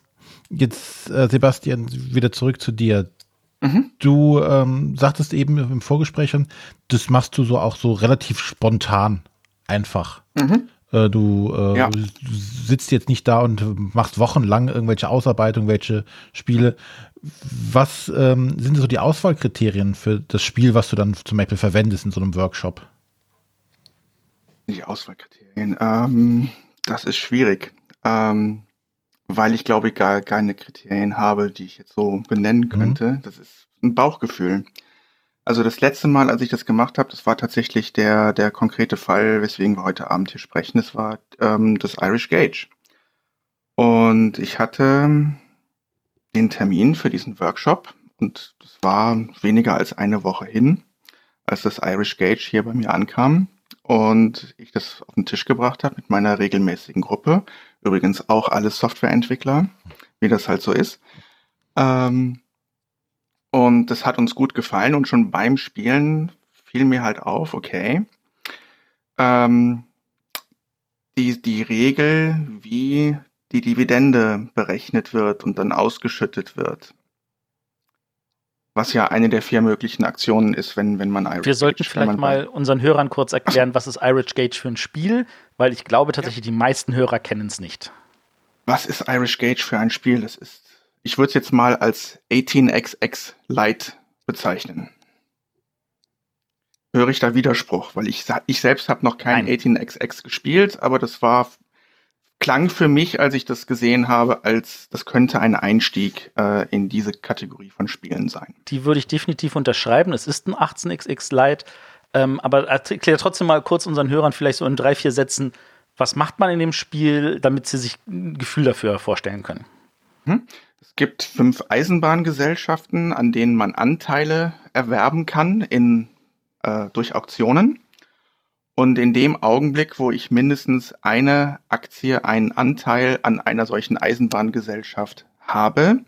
jetzt äh, Sebastian, wieder zurück zu dir. Mhm. Du ähm, sagtest eben im Vorgespräch, das machst du so auch so relativ spontan, einfach. Mhm. Äh, du, äh, ja. sitzt jetzt nicht da und machst wochenlang irgendwelche Ausarbeitungen, welche Spiele. Was ähm, sind so die Auswahlkriterien für das Spiel, was du dann zum Beispiel verwendest in so einem Workshop? Die Auswahlkriterien, ähm, das ist schwierig. Ähm, weil ich glaube ich gar keine Kriterien habe, die ich jetzt so benennen mhm. könnte. Mhm. Das ist ein Bauchgefühl. Also das letzte Mal, als ich das gemacht habe, das war tatsächlich der, der konkrete Fall, weswegen wir heute Abend hier sprechen. Das war ähm, das Irish Gage. Und ich hatte den Termin für diesen Workshop und das war weniger als eine Woche hin, als das Irish Gage hier bei mir ankam und ich das auf den Tisch gebracht habe mit meiner regelmäßigen Gruppe. Übrigens auch alle Softwareentwickler, wie das halt so ist. Ähm, und das hat uns gut gefallen und schon beim Spielen fiel mir halt auf, okay, ähm, die, die Regel, wie die Dividende berechnet wird und dann ausgeschüttet wird, was ja eine der vier möglichen Aktionen ist, wenn, wenn man Irish Wir sollten Gage, vielleicht mal unseren Hörern kurz erklären, was ist Irish Gage für ein Spiel, weil ich glaube tatsächlich, ja. die meisten Hörer kennen es nicht. Was ist Irish Gage für ein Spiel? Das ist, ich würde es jetzt mal als 18xx Lite bezeichnen. Höre ich da Widerspruch, weil ich, ich selbst habe noch kein Nein. 18xx gespielt, aber das war klang für mich, als ich das gesehen habe, als das könnte ein Einstieg äh, in diese Kategorie von Spielen sein. Die würde ich definitiv unterschreiben. Es ist ein 18xx Lite, ähm, aber erklär trotzdem mal kurz unseren Hörern vielleicht so in drei, vier Sätzen, was macht man in dem Spiel, damit sie sich ein Gefühl dafür vorstellen können. Hm? Es gibt fünf Eisenbahngesellschaften, an denen man Anteile erwerben kann in, äh, durch Auktionen. Und in dem Augenblick, wo ich mindestens eine Aktie, einen Anteil an einer solchen Eisenbahngesellschaft habe,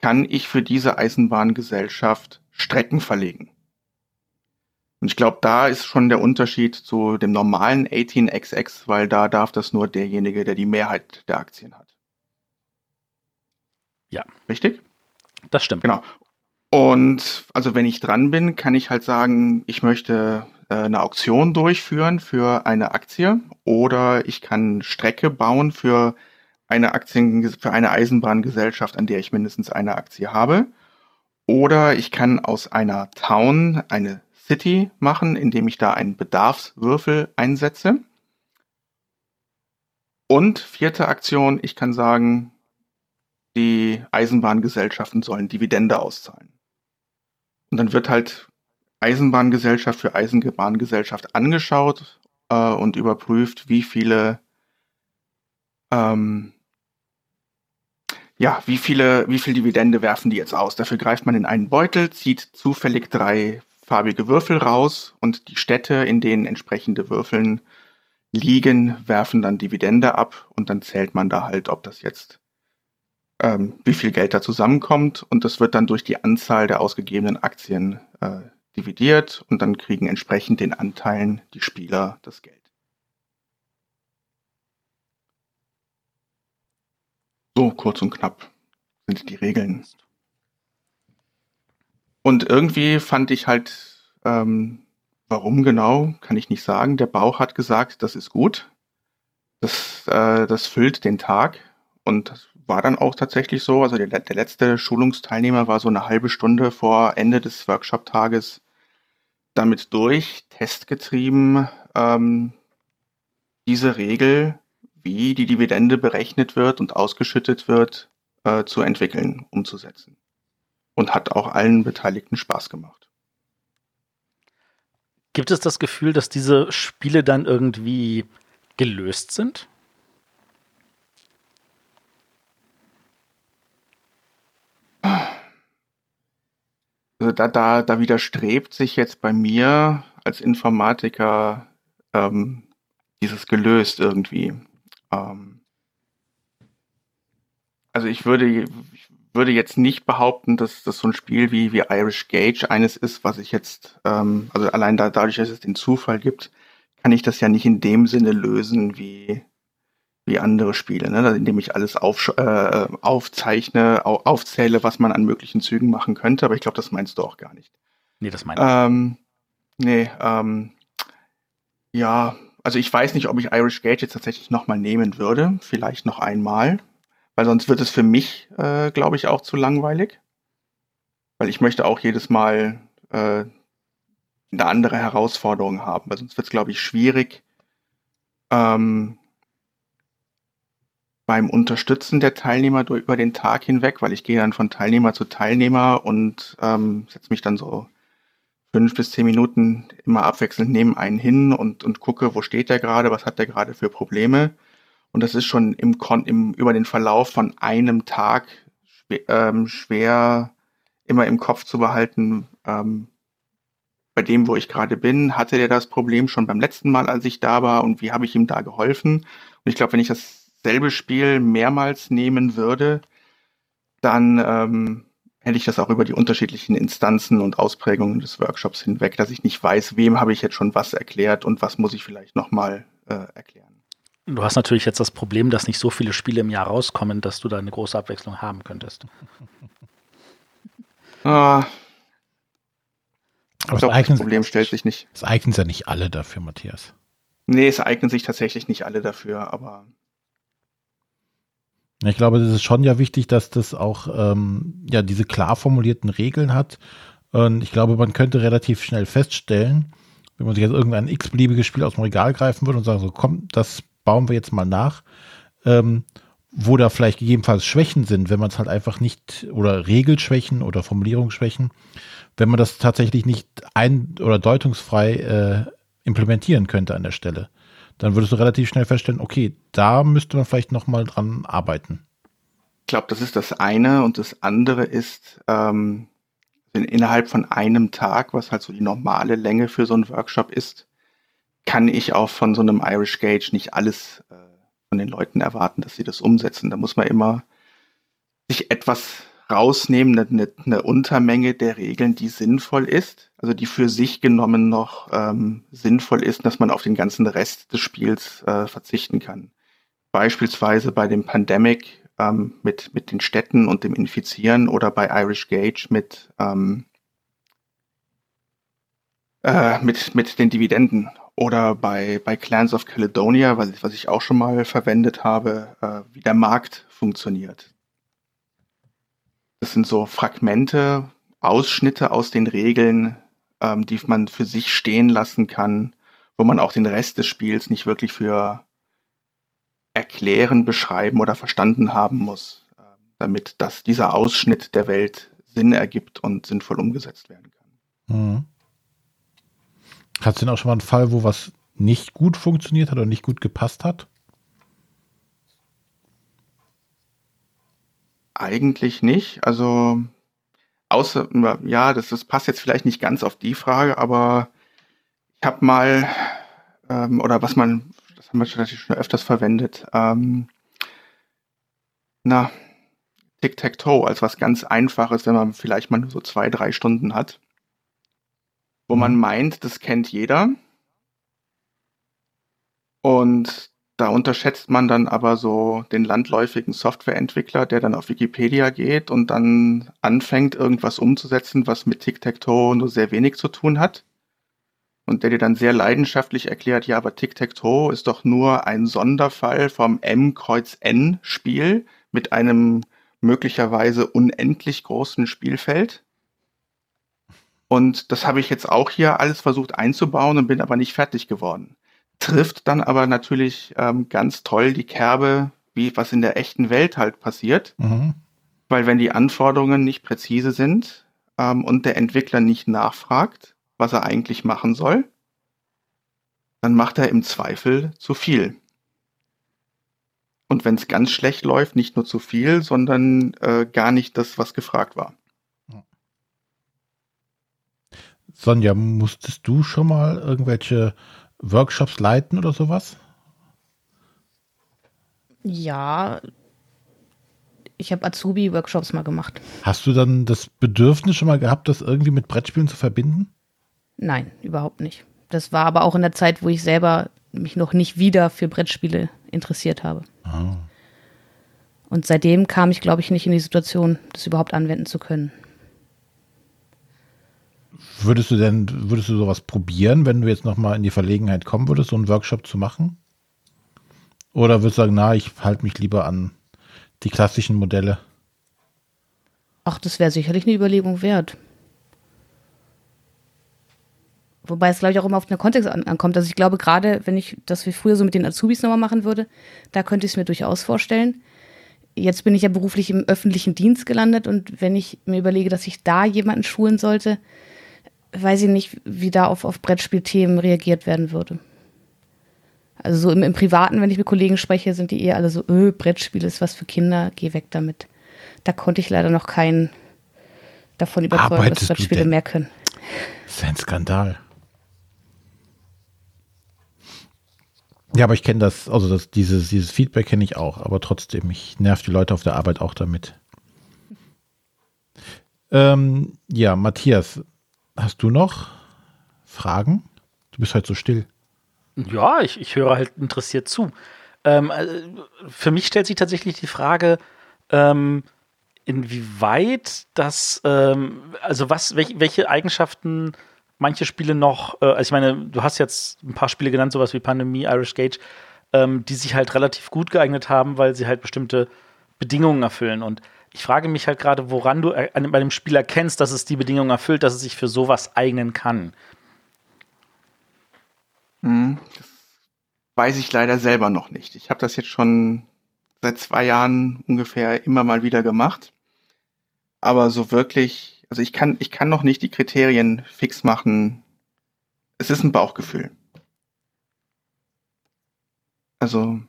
kann ich für diese Eisenbahngesellschaft Strecken verlegen. Und ich glaube, da ist schon der Unterschied zu dem normalen 18XX, weil da darf das nur derjenige, der die Mehrheit der Aktien hat. Ja. Richtig? Das stimmt. Genau. Und also wenn ich dran bin, kann ich halt sagen, ich möchte äh, eine Auktion durchführen für eine Aktie oder ich kann Strecke bauen für eine Aktien, für eine Eisenbahngesellschaft, an der ich mindestens eine Aktie habe. Oder ich kann aus einer Town eine City machen, indem ich da einen Bedarfswürfel einsetze. Und vierte Aktion, ich kann sagen, die Eisenbahngesellschaften sollen Dividende auszahlen. Und dann wird halt Eisenbahngesellschaft für Eisenbahngesellschaft angeschaut äh, und überprüft, wie viele ähm, ja, wie viele, wie viel Dividende werfen die jetzt aus? Dafür greift man in einen Beutel, zieht zufällig drei farbige Würfel raus und die Städte, in denen entsprechende Würfeln liegen, werfen dann Dividende ab und dann zählt man da halt, ob das jetzt ähm, wie viel Geld da zusammenkommt und das wird dann durch die Anzahl der ausgegebenen Aktien äh, dividiert und dann kriegen entsprechend den Anteilen die Spieler das Geld. So kurz und knapp sind die Regeln. Und irgendwie fand ich halt, ähm, warum genau, kann ich nicht sagen. Der Bauch hat gesagt, das ist gut. Das, äh, das füllt den Tag. Und das war dann auch tatsächlich so. Also der, der letzte Schulungsteilnehmer war so eine halbe Stunde vor Ende des Workshop-Tages damit durch, testgetrieben, ähm, diese Regel, wie die Dividende berechnet wird und ausgeschüttet wird, äh, zu entwickeln, umzusetzen. Und hat auch allen Beteiligten Spaß gemacht. Gibt es das Gefühl, dass diese Spiele dann irgendwie gelöst sind? Also da, da, da widerstrebt sich jetzt bei mir als Informatiker ähm, dieses gelöst irgendwie. Ähm, also ich würde, ich würde jetzt nicht behaupten, dass das so ein Spiel wie, wie Irish Gage eines ist, was ich jetzt, ähm, also allein da, dadurch, dass es den Zufall gibt, kann ich das ja nicht in dem Sinne lösen wie, wie andere Spiele, ne? indem ich alles auf, äh, aufzeichne, au aufzähle, was man an möglichen Zügen machen könnte. Aber ich glaube, das meinst du auch gar nicht. Nee, das meine ich. Ähm, nee, ähm, ja, also ich weiß nicht, ob ich Irish Gate jetzt tatsächlich nochmal nehmen würde. Vielleicht noch einmal. Weil sonst wird es für mich, äh, glaube ich, auch zu langweilig. Weil ich möchte auch jedes Mal äh, eine andere Herausforderung haben. Weil sonst wird es, glaube ich, schwierig, ähm, beim Unterstützen der Teilnehmer über den Tag hinweg, weil ich gehe dann von Teilnehmer zu Teilnehmer und ähm, setze mich dann so fünf bis zehn Minuten immer abwechselnd neben einen hin und, und gucke, wo steht der gerade, was hat der gerade für Probleme. Und das ist schon im, im, über den Verlauf von einem Tag schwer, ähm, schwer immer im Kopf zu behalten, ähm, bei dem, wo ich gerade bin, hatte der das Problem schon beim letzten Mal, als ich da war und wie habe ich ihm da geholfen. Und ich glaube, wenn ich das dasselbe Spiel mehrmals nehmen würde, dann ähm, hätte ich das auch über die unterschiedlichen Instanzen und Ausprägungen des Workshops hinweg, dass ich nicht weiß, wem habe ich jetzt schon was erklärt und was muss ich vielleicht nochmal äh, erklären. Du hast natürlich jetzt das Problem, dass nicht so viele Spiele im Jahr rauskommen, dass du da eine große Abwechslung haben könntest. ah. Aber glaub, das Problem stellt sich nicht. Es eignen sich ja nicht alle dafür, Matthias. Nee, es eignen sich tatsächlich nicht alle dafür, aber ich glaube, das ist schon ja wichtig, dass das auch ähm, ja diese klar formulierten Regeln hat. Und ich glaube, man könnte relativ schnell feststellen, wenn man sich jetzt irgendein x-beliebiges Spiel aus dem Regal greifen würde und sagen so, komm, das bauen wir jetzt mal nach, ähm, wo da vielleicht gegebenenfalls Schwächen sind, wenn man es halt einfach nicht oder Regelschwächen oder Formulierungsschwächen, wenn man das tatsächlich nicht ein- oder deutungsfrei äh, implementieren könnte an der Stelle dann würdest du relativ schnell feststellen, okay, da müsste man vielleicht nochmal dran arbeiten. Ich glaube, das ist das eine und das andere ist, ähm, innerhalb von einem Tag, was halt so die normale Länge für so einen Workshop ist, kann ich auch von so einem Irish Gage nicht alles äh, von den Leuten erwarten, dass sie das umsetzen. Da muss man immer sich etwas rausnehmen, eine, eine Untermenge der Regeln, die sinnvoll ist, also die für sich genommen noch ähm, sinnvoll ist, dass man auf den ganzen Rest des Spiels äh, verzichten kann. Beispielsweise bei dem Pandemic ähm, mit, mit den Städten und dem Infizieren oder bei Irish Gage mit, ähm, äh, mit, mit den Dividenden oder bei, bei Clans of Caledonia, was ich, was ich auch schon mal verwendet habe, äh, wie der Markt funktioniert. Das sind so Fragmente, Ausschnitte aus den Regeln, ähm, die man für sich stehen lassen kann, wo man auch den Rest des Spiels nicht wirklich für erklären, beschreiben oder verstanden haben muss, äh, damit das, dieser Ausschnitt der Welt Sinn ergibt und sinnvoll umgesetzt werden kann. Mhm. Hast du denn auch schon mal einen Fall, wo was nicht gut funktioniert hat oder nicht gut gepasst hat? Eigentlich nicht. Also, außer, ja, das, das passt jetzt vielleicht nicht ganz auf die Frage, aber ich habe mal, ähm, oder was man, das haben wir natürlich schon öfters verwendet, ähm, na, Tic-Tac-Toe als was ganz Einfaches, wenn man vielleicht mal nur so zwei, drei Stunden hat. wo man mhm. meint, das kennt jeder. Und da unterschätzt man dann aber so den landläufigen Softwareentwickler, der dann auf Wikipedia geht und dann anfängt, irgendwas umzusetzen, was mit Tic-Tac-Toe nur sehr wenig zu tun hat. Und der dir dann sehr leidenschaftlich erklärt, ja, aber Tic-Tac-Toe ist doch nur ein Sonderfall vom M-Kreuz-N-Spiel mit einem möglicherweise unendlich großen Spielfeld. Und das habe ich jetzt auch hier alles versucht einzubauen und bin aber nicht fertig geworden trifft dann aber natürlich ähm, ganz toll die Kerbe, wie was in der echten Welt halt passiert. Mhm. Weil wenn die Anforderungen nicht präzise sind ähm, und der Entwickler nicht nachfragt, was er eigentlich machen soll, dann macht er im Zweifel zu viel. Und wenn es ganz schlecht läuft, nicht nur zu viel, sondern äh, gar nicht das, was gefragt war. Sonja, musstest du schon mal irgendwelche Workshops leiten oder sowas? Ja, ich habe Azubi-Workshops mal gemacht. Hast du dann das Bedürfnis schon mal gehabt, das irgendwie mit Brettspielen zu verbinden? Nein, überhaupt nicht. Das war aber auch in der Zeit, wo ich selber mich noch nicht wieder für Brettspiele interessiert habe. Oh. Und seitdem kam ich, glaube ich, nicht in die Situation, das überhaupt anwenden zu können. Würdest du denn, würdest du sowas probieren, wenn du jetzt nochmal in die Verlegenheit kommen würdest, so einen Workshop zu machen? Oder würdest du sagen, na, ich halte mich lieber an die klassischen Modelle? Ach, das wäre sicherlich eine Überlegung wert. Wobei es, glaube ich, auch immer auf den Kontext ankommt. Also ich glaube, gerade wenn ich das wie früher so mit den Azubis nochmal machen würde, da könnte ich es mir durchaus vorstellen. Jetzt bin ich ja beruflich im öffentlichen Dienst gelandet und wenn ich mir überlege, dass ich da jemanden schulen sollte, weiß ich nicht, wie da auf, auf Brettspielthemen reagiert werden würde. Also so im, im Privaten, wenn ich mit Kollegen spreche, sind die eher alle so, öh, Brettspiel ist was für Kinder, geh weg damit. Da konnte ich leider noch keinen davon überzeugen, Arbeitest dass Brettspiele mehr können. Das ist ein Skandal. Ja, aber ich kenne das, also das, dieses, dieses Feedback kenne ich auch, aber trotzdem, ich nerv die Leute auf der Arbeit auch damit. Ähm, ja, Matthias, Hast du noch Fragen? Du bist halt so still. Ja, ich, ich höre halt interessiert zu. Ähm, äh, für mich stellt sich tatsächlich die Frage, ähm, inwieweit das, ähm, also was, welch, welche Eigenschaften manche Spiele noch, äh, also ich meine, du hast jetzt ein paar Spiele genannt, sowas wie Pandemie, Irish Gage, ähm, die sich halt relativ gut geeignet haben, weil sie halt bestimmte Bedingungen erfüllen. Und ich frage mich halt gerade, woran du bei dem Spiel erkennst, dass es die Bedingungen erfüllt, dass es sich für sowas eignen kann. Hm, das weiß ich leider selber noch nicht. Ich habe das jetzt schon seit zwei Jahren ungefähr immer mal wieder gemacht. Aber so wirklich, also ich kann, ich kann noch nicht die Kriterien fix machen. Es ist ein Bauchgefühl. Also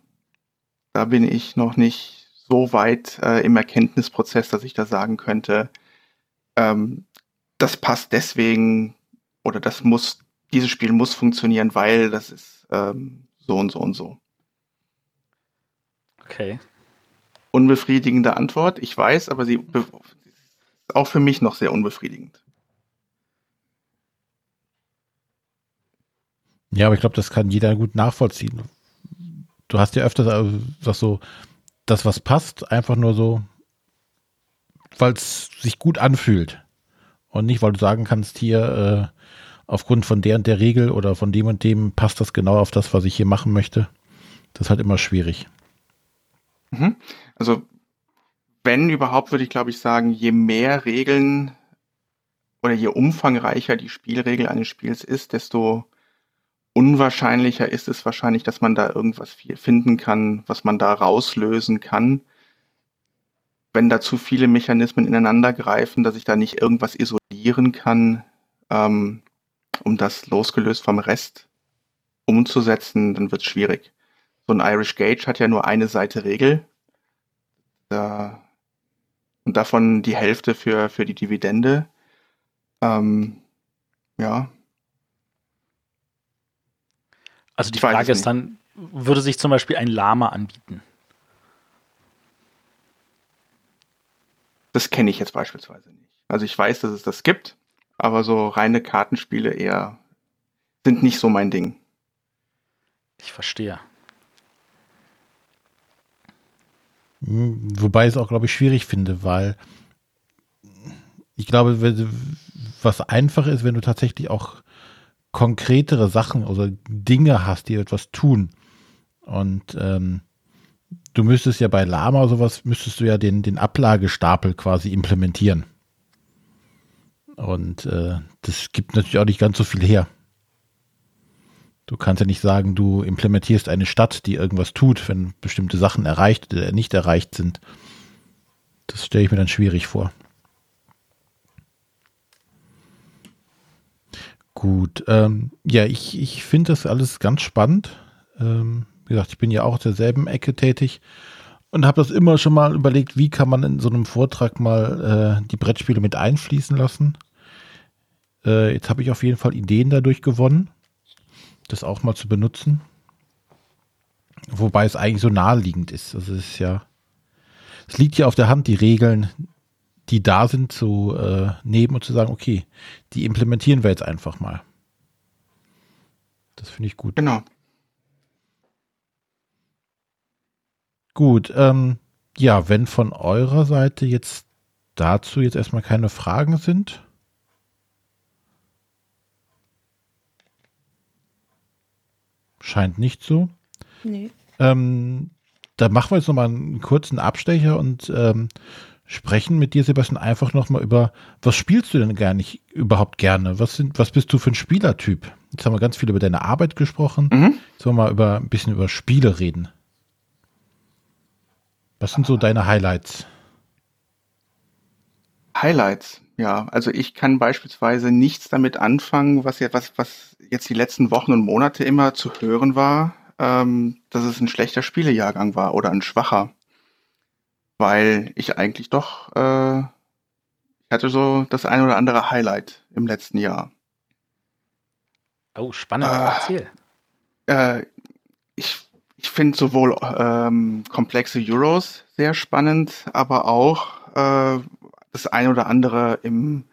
da bin ich noch nicht so weit äh, im Erkenntnisprozess, dass ich da sagen könnte, ähm, das passt deswegen oder das muss, dieses Spiel muss funktionieren, weil das ist ähm, so und so und so. Okay. Unbefriedigende Antwort, ich weiß, aber sie ist auch für mich noch sehr unbefriedigend. Ja, aber ich glaube, das kann jeder gut nachvollziehen. Du hast ja öfters äh, so, das, was passt, einfach nur so, weil es sich gut anfühlt. Und nicht, weil du sagen kannst, hier, äh, aufgrund von der und der Regel oder von dem und dem passt das genau auf das, was ich hier machen möchte. Das ist halt immer schwierig. Mhm. Also, wenn überhaupt, würde ich glaube ich sagen, je mehr Regeln oder je umfangreicher die Spielregel eines Spiels ist, desto unwahrscheinlicher ist es wahrscheinlich, dass man da irgendwas finden kann, was man da rauslösen kann. Wenn da zu viele Mechanismen ineinander greifen, dass ich da nicht irgendwas isolieren kann, ähm, um das losgelöst vom Rest umzusetzen, dann wird es schwierig. So ein Irish Gauge hat ja nur eine Seite Regel. Da, und davon die Hälfte für, für die Dividende. Ähm, ja, also die Frage ist dann, würde sich zum Beispiel ein Lama anbieten? Das kenne ich jetzt beispielsweise nicht. Also ich weiß, dass es das gibt, Aber so reine Kartenspiele eher sind nicht so mein Ding. Ich verstehe. Wobei ich es auch, glaube ich, schwierig finde, weil ich glaube, was einfach ist, wenn du tatsächlich auch konkretere Sachen oder Dinge hast, die etwas tun. Und ähm, du müsstest ja bei Lama sowas, müsstest du ja den, den Ablagestapel quasi implementieren. Und äh, das gibt natürlich auch nicht ganz so viel her. Du kannst ja nicht sagen, du implementierst eine Stadt, die irgendwas tut, wenn bestimmte Sachen erreicht oder nicht erreicht sind. Das stelle ich mir dann schwierig vor. Gut, ähm, ja, ich, ich finde das alles ganz spannend. Ähm, wie gesagt, ich bin ja auch derselben Ecke tätig und habe das immer schon mal überlegt, wie kann man in so einem Vortrag mal äh, die Brettspiele mit einfließen lassen. Äh, jetzt habe ich auf jeden Fall Ideen dadurch gewonnen, das auch mal zu benutzen. Wobei es eigentlich so naheliegend ist. Also es ist ja, es liegt ja auf der Hand, die Regeln die da sind, zu äh, nehmen und zu sagen, okay, die implementieren wir jetzt einfach mal. Das finde ich gut. Genau. Gut, ähm, ja, wenn von eurer Seite jetzt dazu jetzt erstmal keine Fragen sind. Scheint nicht so. Nee. Ähm, da machen wir jetzt nochmal einen kurzen Abstecher und ähm, sprechen mit dir, Sebastian, einfach nochmal über, was spielst du denn gar nicht überhaupt gerne? Was sind, was bist du für ein Spielertyp? Jetzt haben wir ganz viel über deine Arbeit gesprochen. Mhm. Jetzt wollen wir mal über, ein bisschen über Spiele reden. Was sind so deine Highlights? Highlights, ja. Also ich kann beispielsweise nichts damit anfangen, was jetzt, was, was jetzt die letzten Wochen und Monate immer zu hören war, ähm, dass es ein schlechter Spielejahrgang war oder ein schwacher weil ich eigentlich doch, äh, ich hatte so das ein oder andere Highlight im letzten Jahr. Oh, spannend, äh, erzähl. Äh, ich ich finde sowohl ähm, komplexe Euros sehr spannend, aber auch äh, das ein oder andere im,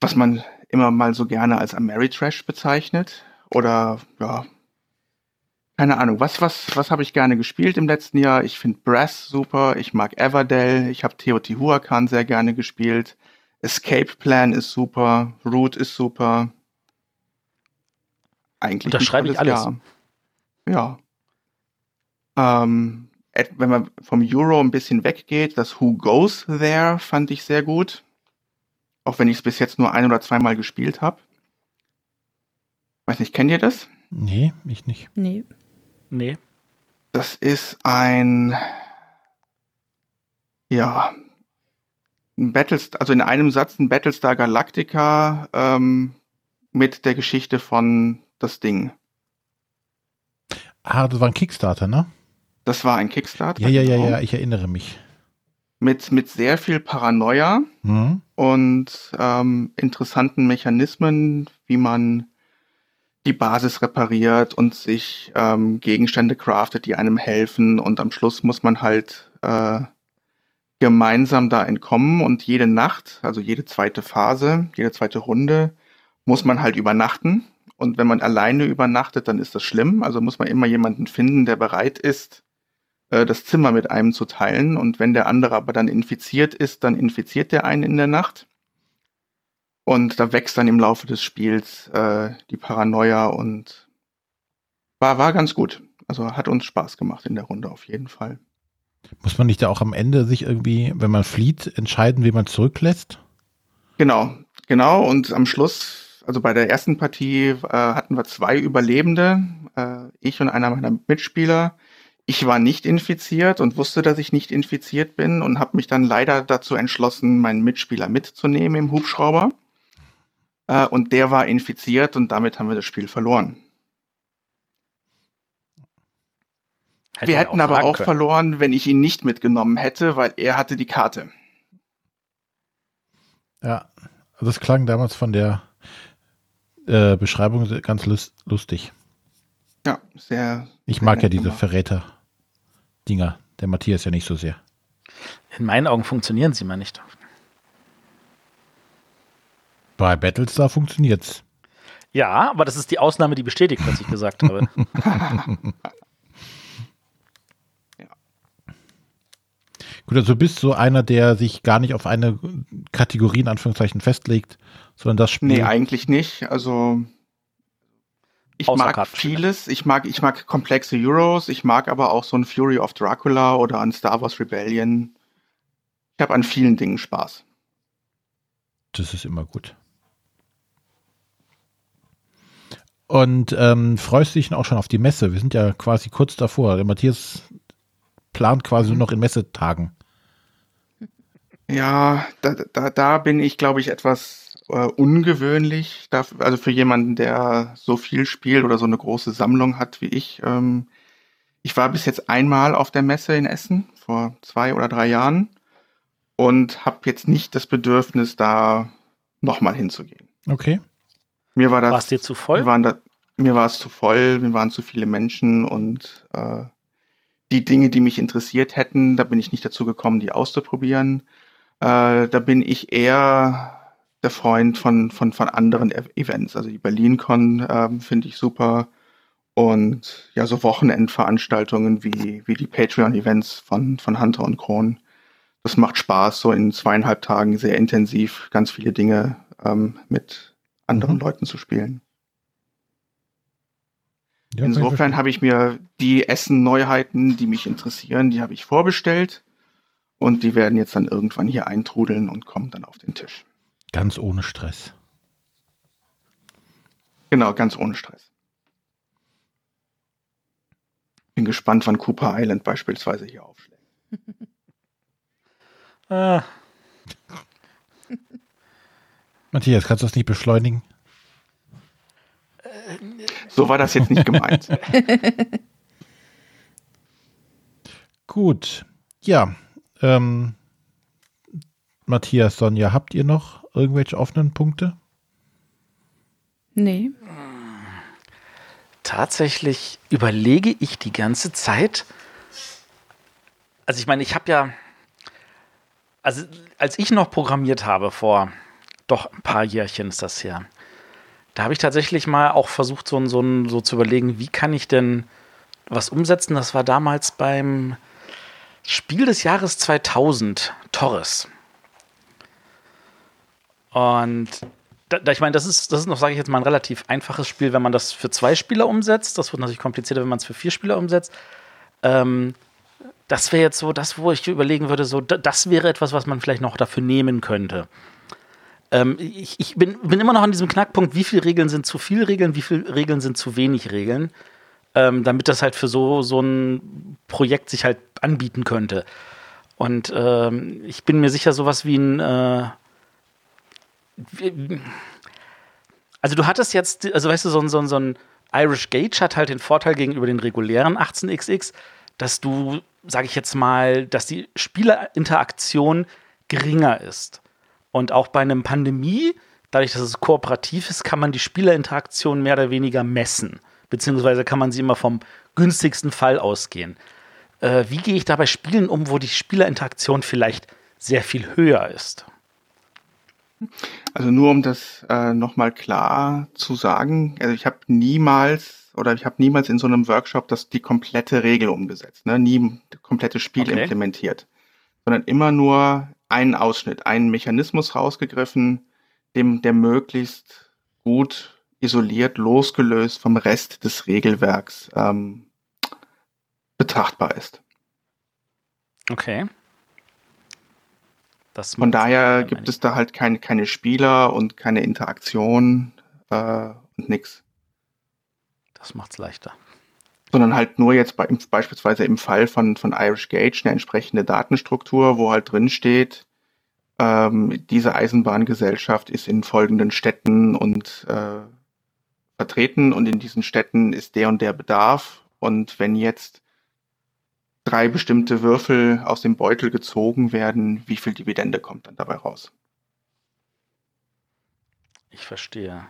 was man immer mal so gerne als Ameritrash bezeichnet oder ja, keine Ahnung, was, was, was habe ich gerne gespielt im letzten Jahr? Ich finde Brass super, ich mag Everdell, ich habe Teotihuacan sehr gerne gespielt. Escape Plan ist super, Root ist super. Eigentlich. Das schreibe ich alles. Jahr. Ja. Ähm, wenn man vom Euro ein bisschen weggeht, das Who Goes There fand ich sehr gut. Auch wenn ich es bis jetzt nur ein oder zweimal gespielt habe. Weiß nicht, kennt ihr das? Nee, ich nicht. Nee. Nee. Das ist ein, ja, ein Battlestar, also in einem Satz ein Battlestar Galactica ähm, mit der Geschichte von das Ding. Ah, das war ein Kickstarter, ne? Das war ein Kickstarter. Ja, ja, ja, genau. ja, ich erinnere mich. Mit, mit sehr viel Paranoia mhm. und ähm, interessanten Mechanismen, wie man die Basis repariert und sich ähm, Gegenstände craftet, die einem helfen und am Schluss muss man halt äh, gemeinsam da entkommen und jede Nacht, also jede zweite Phase, jede zweite Runde, muss man halt übernachten. Und wenn man alleine übernachtet, dann ist das schlimm. Also muss man immer jemanden finden, der bereit ist, äh, das Zimmer mit einem zu teilen. Und wenn der andere aber dann infiziert ist, dann infiziert der einen in der Nacht. Und da wächst dann im Laufe des Spiels äh, die Paranoia und war, war ganz gut. Also hat uns Spaß gemacht in der Runde auf jeden Fall. Muss man nicht da auch am Ende sich irgendwie, wenn man flieht, entscheiden, wie man zurücklässt? Genau, genau. Und am Schluss, also bei der ersten Partie äh, hatten wir zwei Überlebende, äh, ich und einer meiner Mitspieler. Ich war nicht infiziert und wusste, dass ich nicht infiziert bin und habe mich dann leider dazu entschlossen, meinen Mitspieler mitzunehmen im Hubschrauber. Äh, und der war infiziert und damit haben wir das Spiel verloren. Hätte wir hätten aber auch können. verloren, wenn ich ihn nicht mitgenommen hätte, weil er hatte die Karte. Ja, also das klang damals von der äh, Beschreibung ganz lustig. Ja, sehr. Ich sehr mag ja diese Verräter-Dinger. Der Matthias ja nicht so sehr. In meinen Augen funktionieren sie mal nicht. Bei Battlestar funktioniert's. Ja, aber das ist die Ausnahme, die bestätigt, was ich gesagt habe. Gut, also du bist so einer, der sich gar nicht auf eine Kategorie in Anführungszeichen festlegt, sondern das Spiel. Nee, eigentlich nicht. Also ich mag vieles. Ich mag, ich mag komplexe Euros. Ich mag aber auch so ein Fury of Dracula oder ein Star Wars Rebellion. Ich habe an vielen Dingen Spaß. Das ist immer gut. Und ähm, freust du dich auch schon auf die Messe? Wir sind ja quasi kurz davor. Der Matthias plant quasi nur noch in Messetagen. Ja, da, da, da bin ich, glaube ich, etwas äh, ungewöhnlich. Dafür, also für jemanden, der so viel spielt oder so eine große Sammlung hat wie ich. Ähm, ich war bis jetzt einmal auf der Messe in Essen, vor zwei oder drei Jahren, und habe jetzt nicht das Bedürfnis, da nochmal hinzugehen. Okay. Mir war das. War es dir zu voll? Da, mir war es zu voll, mir waren zu viele Menschen und äh, die Dinge, die mich interessiert hätten, da bin ich nicht dazu gekommen, die auszuprobieren. Äh, da bin ich eher der Freund von, von, von anderen e- Events. Also die BerlinCon äh, finde ich super. Und ja, so Wochenendveranstaltungen wie, wie die Patreon-Events von, von Hunter und Kron. Das macht Spaß, so in zweieinhalb Tagen sehr intensiv ganz viele Dinge ähm, mit anderen mhm. Leuten zu spielen. Ja, Insofern habe ich mir die Essen-Neuheiten, die mich interessieren, die habe ich vorbestellt. Und die werden jetzt dann irgendwann hier eintrudeln und kommen dann auf den Tisch. Ganz ohne Stress. Genau, ganz ohne Stress. Bin gespannt, wann Cooper Island beispielsweise hier aufschlägt. ah. Matthias, kannst du das nicht beschleunigen? So war das jetzt nicht gemeint. Gut. Ja, ähm, Matthias, Sonja, habt ihr noch irgendwelche offenen Punkte? Nee. Tatsächlich überlege ich die ganze Zeit. Also ich meine, ich habe ja, also als ich noch programmiert habe vor doch ein paar Jährchen ist das her, da habe ich tatsächlich mal auch versucht, so, so, so zu überlegen, wie kann ich denn was umsetzen. Das war damals beim Spiel des Jahres 2000, Torres. Und da, da, ich meine, das ist, das ist noch, sage ich jetzt mal, ein relativ einfaches Spiel, wenn man das für zwei Spieler umsetzt. Das wird natürlich komplizierter, wenn man es für vier Spieler umsetzt. Ähm, das wäre jetzt so das, wo ich überlegen würde, so, das wäre etwas, was man vielleicht noch dafür nehmen könnte. Ähm, ich, ich bin, bin, immer noch an diesem Knackpunkt, wie viele Regeln sind zu viel Regeln, wie viele Regeln sind zu wenig Regeln ähm, damit das halt für so, so ein Projekt sich halt anbieten könnte. Und ähm, ich bin mir sicher, sowas wie ein äh, also du hattest jetzt, also weißt du, so ein, so ein, so ein Irish Gauge hat halt den Vorteil gegenüber den regulären 18xx, dass du, sage ich jetzt mal, dass die Spielerinteraktion geringer ist. Und auch bei einem Pandemie, dadurch, dass es kooperativ ist, kann man die Spielerinteraktion mehr oder weniger messen beziehungsweise kann man sie immer vom günstigsten Fall ausgehen. Äh, wie gehe ich da bei Spielen um, wo die Spielerinteraktion vielleicht sehr viel höher ist? Also nur um das äh, nochmal klar zu sagen, also ich habe niemals oder ich habe niemals in so einem Workshop das die komplette Regel umgesetzt, ne? nie komplette Spiel okay. implementiert, sondern immer nur einen Ausschnitt, einen Mechanismus rausgegriffen, dem der möglichst gut isoliert, losgelöst vom Rest des Regelwerks ähm, betrachtbar ist. Okay. Das Von daher gibt es da halt keine, keine Spieler und keine Interaktion äh, und nix. Das macht's leichter. Sondern halt nur jetzt bei, beispielsweise im Fall von, von Irish Gauge eine entsprechende Datenstruktur, wo halt drin steht, ähm, diese Eisenbahngesellschaft ist in folgenden Städten und äh, vertreten und in diesen Städten ist der und der Bedarf. Und wenn jetzt drei bestimmte Würfel aus dem Beutel gezogen werden, wie viel Dividende kommt dann dabei raus? Ich verstehe.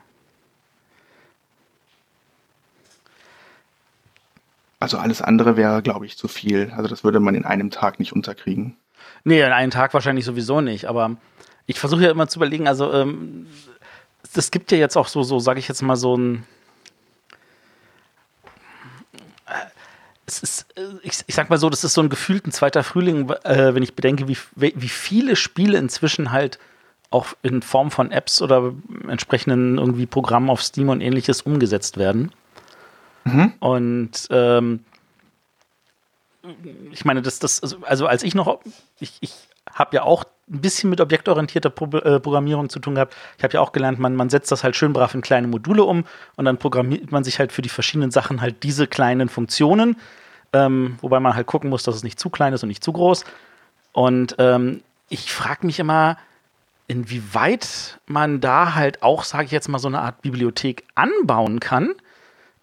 Also alles andere wäre, glaube ich, zu viel. Also das würde man in einem Tag nicht unterkriegen. Nee, in einem Tag wahrscheinlich sowieso nicht. Aber ich versuche ja immer zu überlegen, also ähm, es gibt ja jetzt auch so, so sage ich jetzt mal, so ein. Es ist, äh, ich, ich sag mal so, das ist so ein gefühlten zweiter Frühling, äh, wenn ich bedenke, wie, wie viele Spiele inzwischen halt auch in Form von Apps oder entsprechenden irgendwie Programmen auf Steam und ähnliches umgesetzt werden. Mhm. Und ähm, ich meine, das, das, also, also als ich noch, ich, ich habe ja auch ein bisschen mit objektorientierter Pro äh, Programmierung zu tun gehabt. Ich habe ja auch gelernt, man, man setzt das halt schön brav in kleine Module um und dann programmiert man sich halt für die verschiedenen Sachen halt diese kleinen Funktionen, ähm, wobei man halt gucken muss, dass es nicht zu klein ist und nicht zu groß. Und ähm, ich frage mich immer, inwieweit man da halt auch, sage ich jetzt mal, so eine Art Bibliothek anbauen kann,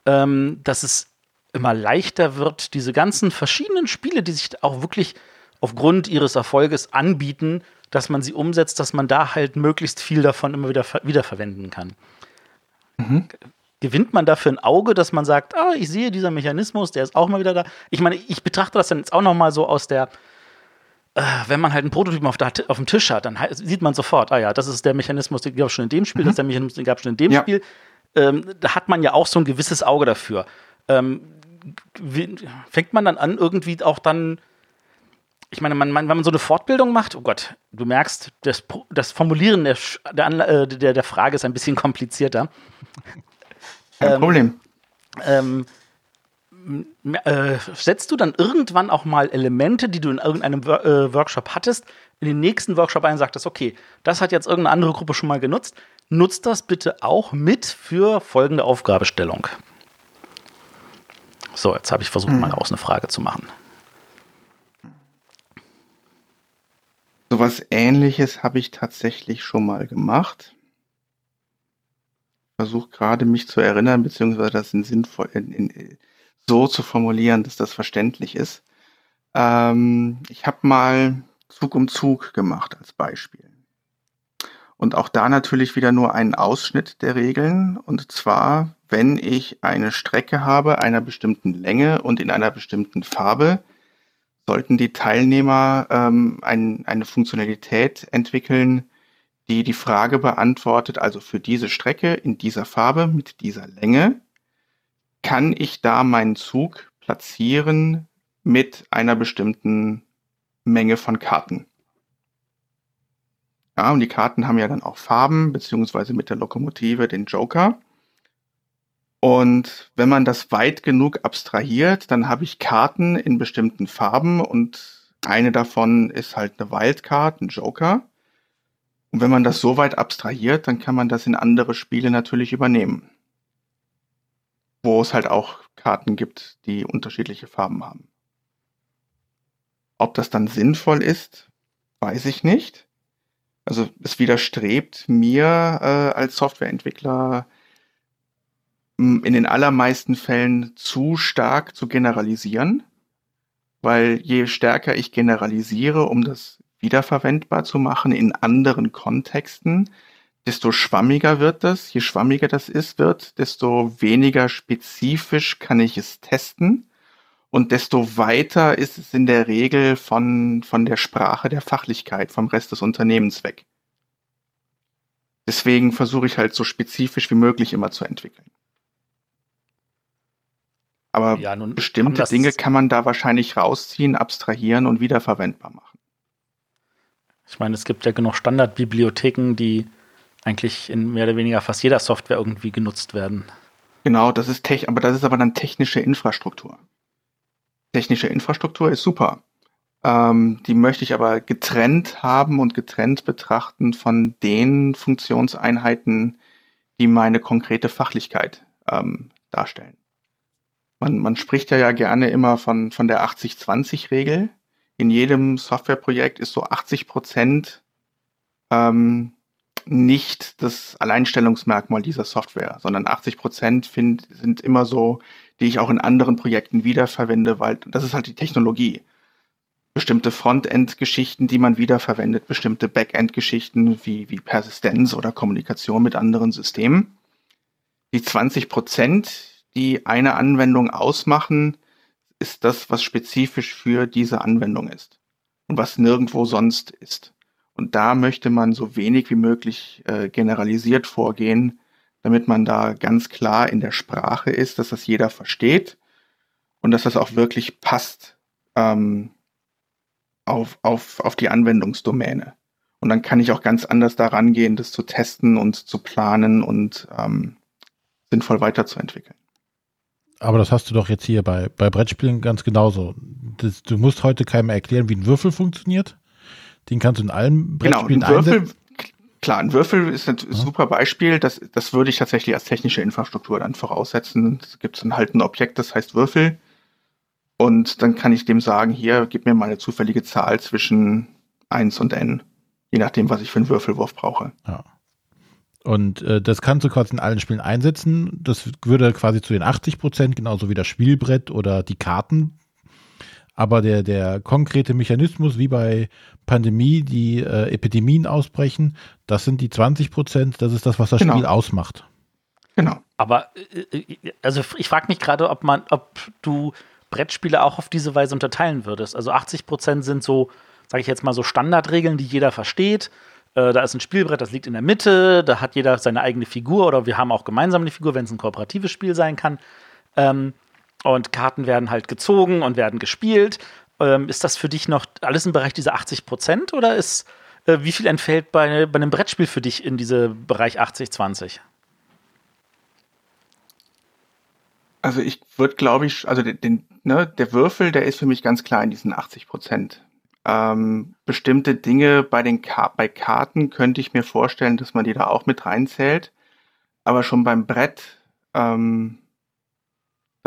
ähm, dass es immer leichter wird, diese ganzen verschiedenen Spiele, die sich auch wirklich aufgrund ihres Erfolges anbieten, dass man sie umsetzt, dass man da halt möglichst viel davon immer wieder wiederverwenden kann. Mhm. Gewinnt man dafür ein Auge, dass man sagt, ah, ich sehe dieser Mechanismus, der ist auch mal wieder da. Ich meine, ich betrachte das dann jetzt auch noch mal so aus der, äh, wenn man halt einen Prototypen auf, der, auf, dem Tisch hat, dann sieht man sofort, ah ja, das ist der Mechanismus, den gab es schon in dem Spiel, mhm. das ist der Mechanismus, den gab es schon in dem ja. Spiel. Ähm, da hat man ja auch so ein gewisses Auge dafür. Ähm, wie, fängt man dann an, irgendwie auch dann ich meine, man, man, wenn man so eine Fortbildung macht, oh Gott, du merkst, das, das Formulieren der, der, äh, der, der, Frage ist ein bisschen komplizierter. Kein ähm, Problem. Ähm, äh, setzt du dann irgendwann auch mal Elemente, die du in irgendeinem äh, Workshop hattest, in den nächsten Workshop ein und sagtest, okay, das hat jetzt irgendeine andere Gruppe schon mal genutzt, nutzt das bitte auch mit für folgende Aufgabestellung. So, jetzt habe ich versucht, hm. mal raus eine Frage zu machen. Sowas ähnliches habe ich tatsächlich schon mal gemacht. Versuche gerade mich zu erinnern, beziehungsweise das in sinnvoll in, in, so zu formulieren, dass das verständlich ist. Ähm, ich habe mal Zug um Zug gemacht als Beispiel. Und auch da natürlich wieder nur einen Ausschnitt der Regeln. Und zwar, wenn ich eine Strecke habe einer bestimmten Länge und in einer bestimmten Farbe, sollten die Teilnehmer ähm, ein, eine Funktionalität entwickeln, die die Frage beantwortet, also für diese Strecke in dieser Farbe mit dieser Länge, kann ich da meinen Zug platzieren mit einer bestimmten Menge von Karten. Ja, und die Karten haben ja dann auch Farben, beziehungsweise mit der Lokomotive den Joker. Und wenn man das weit genug abstrahiert, dann habe ich Karten in bestimmten Farben und eine davon ist halt eine Wildcard, ein Joker. Und wenn man das so weit abstrahiert, dann kann man das in andere Spiele natürlich übernehmen. Wo es halt auch Karten gibt, die unterschiedliche Farben haben. Ob das dann sinnvoll ist, weiß ich nicht. Also es widerstrebt mir äh, als Softwareentwickler in den allermeisten Fällen zu stark zu generalisieren, weil je stärker ich generalisiere, um das wiederverwendbar zu machen in anderen Kontexten, desto schwammiger wird das. Je schwammiger das ist, wird, desto weniger spezifisch kann ich es testen und desto weiter ist es in der Regel von, von der Sprache der Fachlichkeit vom Rest des Unternehmens weg. Deswegen versuche ich halt so spezifisch wie möglich immer zu entwickeln. Aber ja, bestimmte Dinge kann man da wahrscheinlich rausziehen, abstrahieren und wiederverwendbar machen. Ich meine, es gibt ja genug Standardbibliotheken, die eigentlich in mehr oder weniger fast jeder Software irgendwie genutzt werden. Genau, das ist Tech, aber das ist aber dann technische Infrastruktur. Technische Infrastruktur ist super. Ähm, die möchte ich aber getrennt haben und getrennt betrachten von den Funktionseinheiten, die meine konkrete Fachlichkeit ähm, darstellen. Man, man spricht ja, ja gerne immer von, von der 80-20-Regel. In jedem Softwareprojekt ist so 80 Prozent ähm, nicht das Alleinstellungsmerkmal dieser Software, sondern 80 Prozent sind immer so, die ich auch in anderen Projekten wiederverwende, weil das ist halt die Technologie. Bestimmte Frontend-Geschichten, die man wiederverwendet, bestimmte Backend-Geschichten wie, wie Persistenz oder Kommunikation mit anderen Systemen. Die 20 Prozent, die eine Anwendung ausmachen, ist das, was spezifisch für diese Anwendung ist und was nirgendwo sonst ist. Und da möchte man so wenig wie möglich äh, generalisiert vorgehen, damit man da ganz klar in der Sprache ist, dass das jeder versteht und dass das auch wirklich passt ähm, auf, auf, auf die Anwendungsdomäne. Und dann kann ich auch ganz anders daran gehen, das zu testen und zu planen und ähm, sinnvoll weiterzuentwickeln. Aber das hast du doch jetzt hier bei, bei Brettspielen ganz genauso. Das, du musst heute keinem erklären, wie ein Würfel funktioniert. Den kannst du in allen genau, Brettspielen genau, ein Würfel, einsetzen. Klar, ein Würfel ist ein super Beispiel. Das, das würde ich tatsächlich als technische Infrastruktur dann voraussetzen. Es gibt dann halt ein Objekt, das heißt Würfel. Und dann kann ich dem sagen, hier, gib mir mal eine zufällige Zahl zwischen 1 und n. Je nachdem, was ich für einen Würfelwurf brauche. Ja. Und äh, das kannst du quasi in allen Spielen einsetzen. Das würde quasi zu den 80 Prozent, genauso wie das Spielbrett oder die Karten. Aber der, der konkrete Mechanismus, wie bei Pandemie, die äh, Epidemien ausbrechen, das sind die 20 Prozent, das ist das, was das genau. Spiel ausmacht. Genau. Aber äh, äh also ich frage mich gerade, ob man, ob du Brettspiele auch auf diese Weise unterteilen würdest. Also 80 Prozent sind so, sage ich jetzt mal, so Standardregeln, die jeder versteht. Äh, da ist ein Spielbrett, das liegt in der Mitte, da hat jeder seine eigene Figur oder wir haben auch gemeinsam eine Figur, wenn es ein kooperatives Spiel sein kann. Ähm, und Karten werden halt gezogen und werden gespielt. Ähm, ist das für dich noch alles im Bereich dieser 80 Prozent oder ist, äh, wie viel entfällt bei, bei einem Brettspiel für dich in diesem Bereich 80-20? Also ich würde, glaube ich, also den, ne, der Würfel, der ist für mich ganz klar in diesen 80 Prozent. Ähm, bestimmte Dinge bei den Ka bei Karten könnte ich mir vorstellen, dass man die da auch mit reinzählt. Aber schon beim Brett, ähm,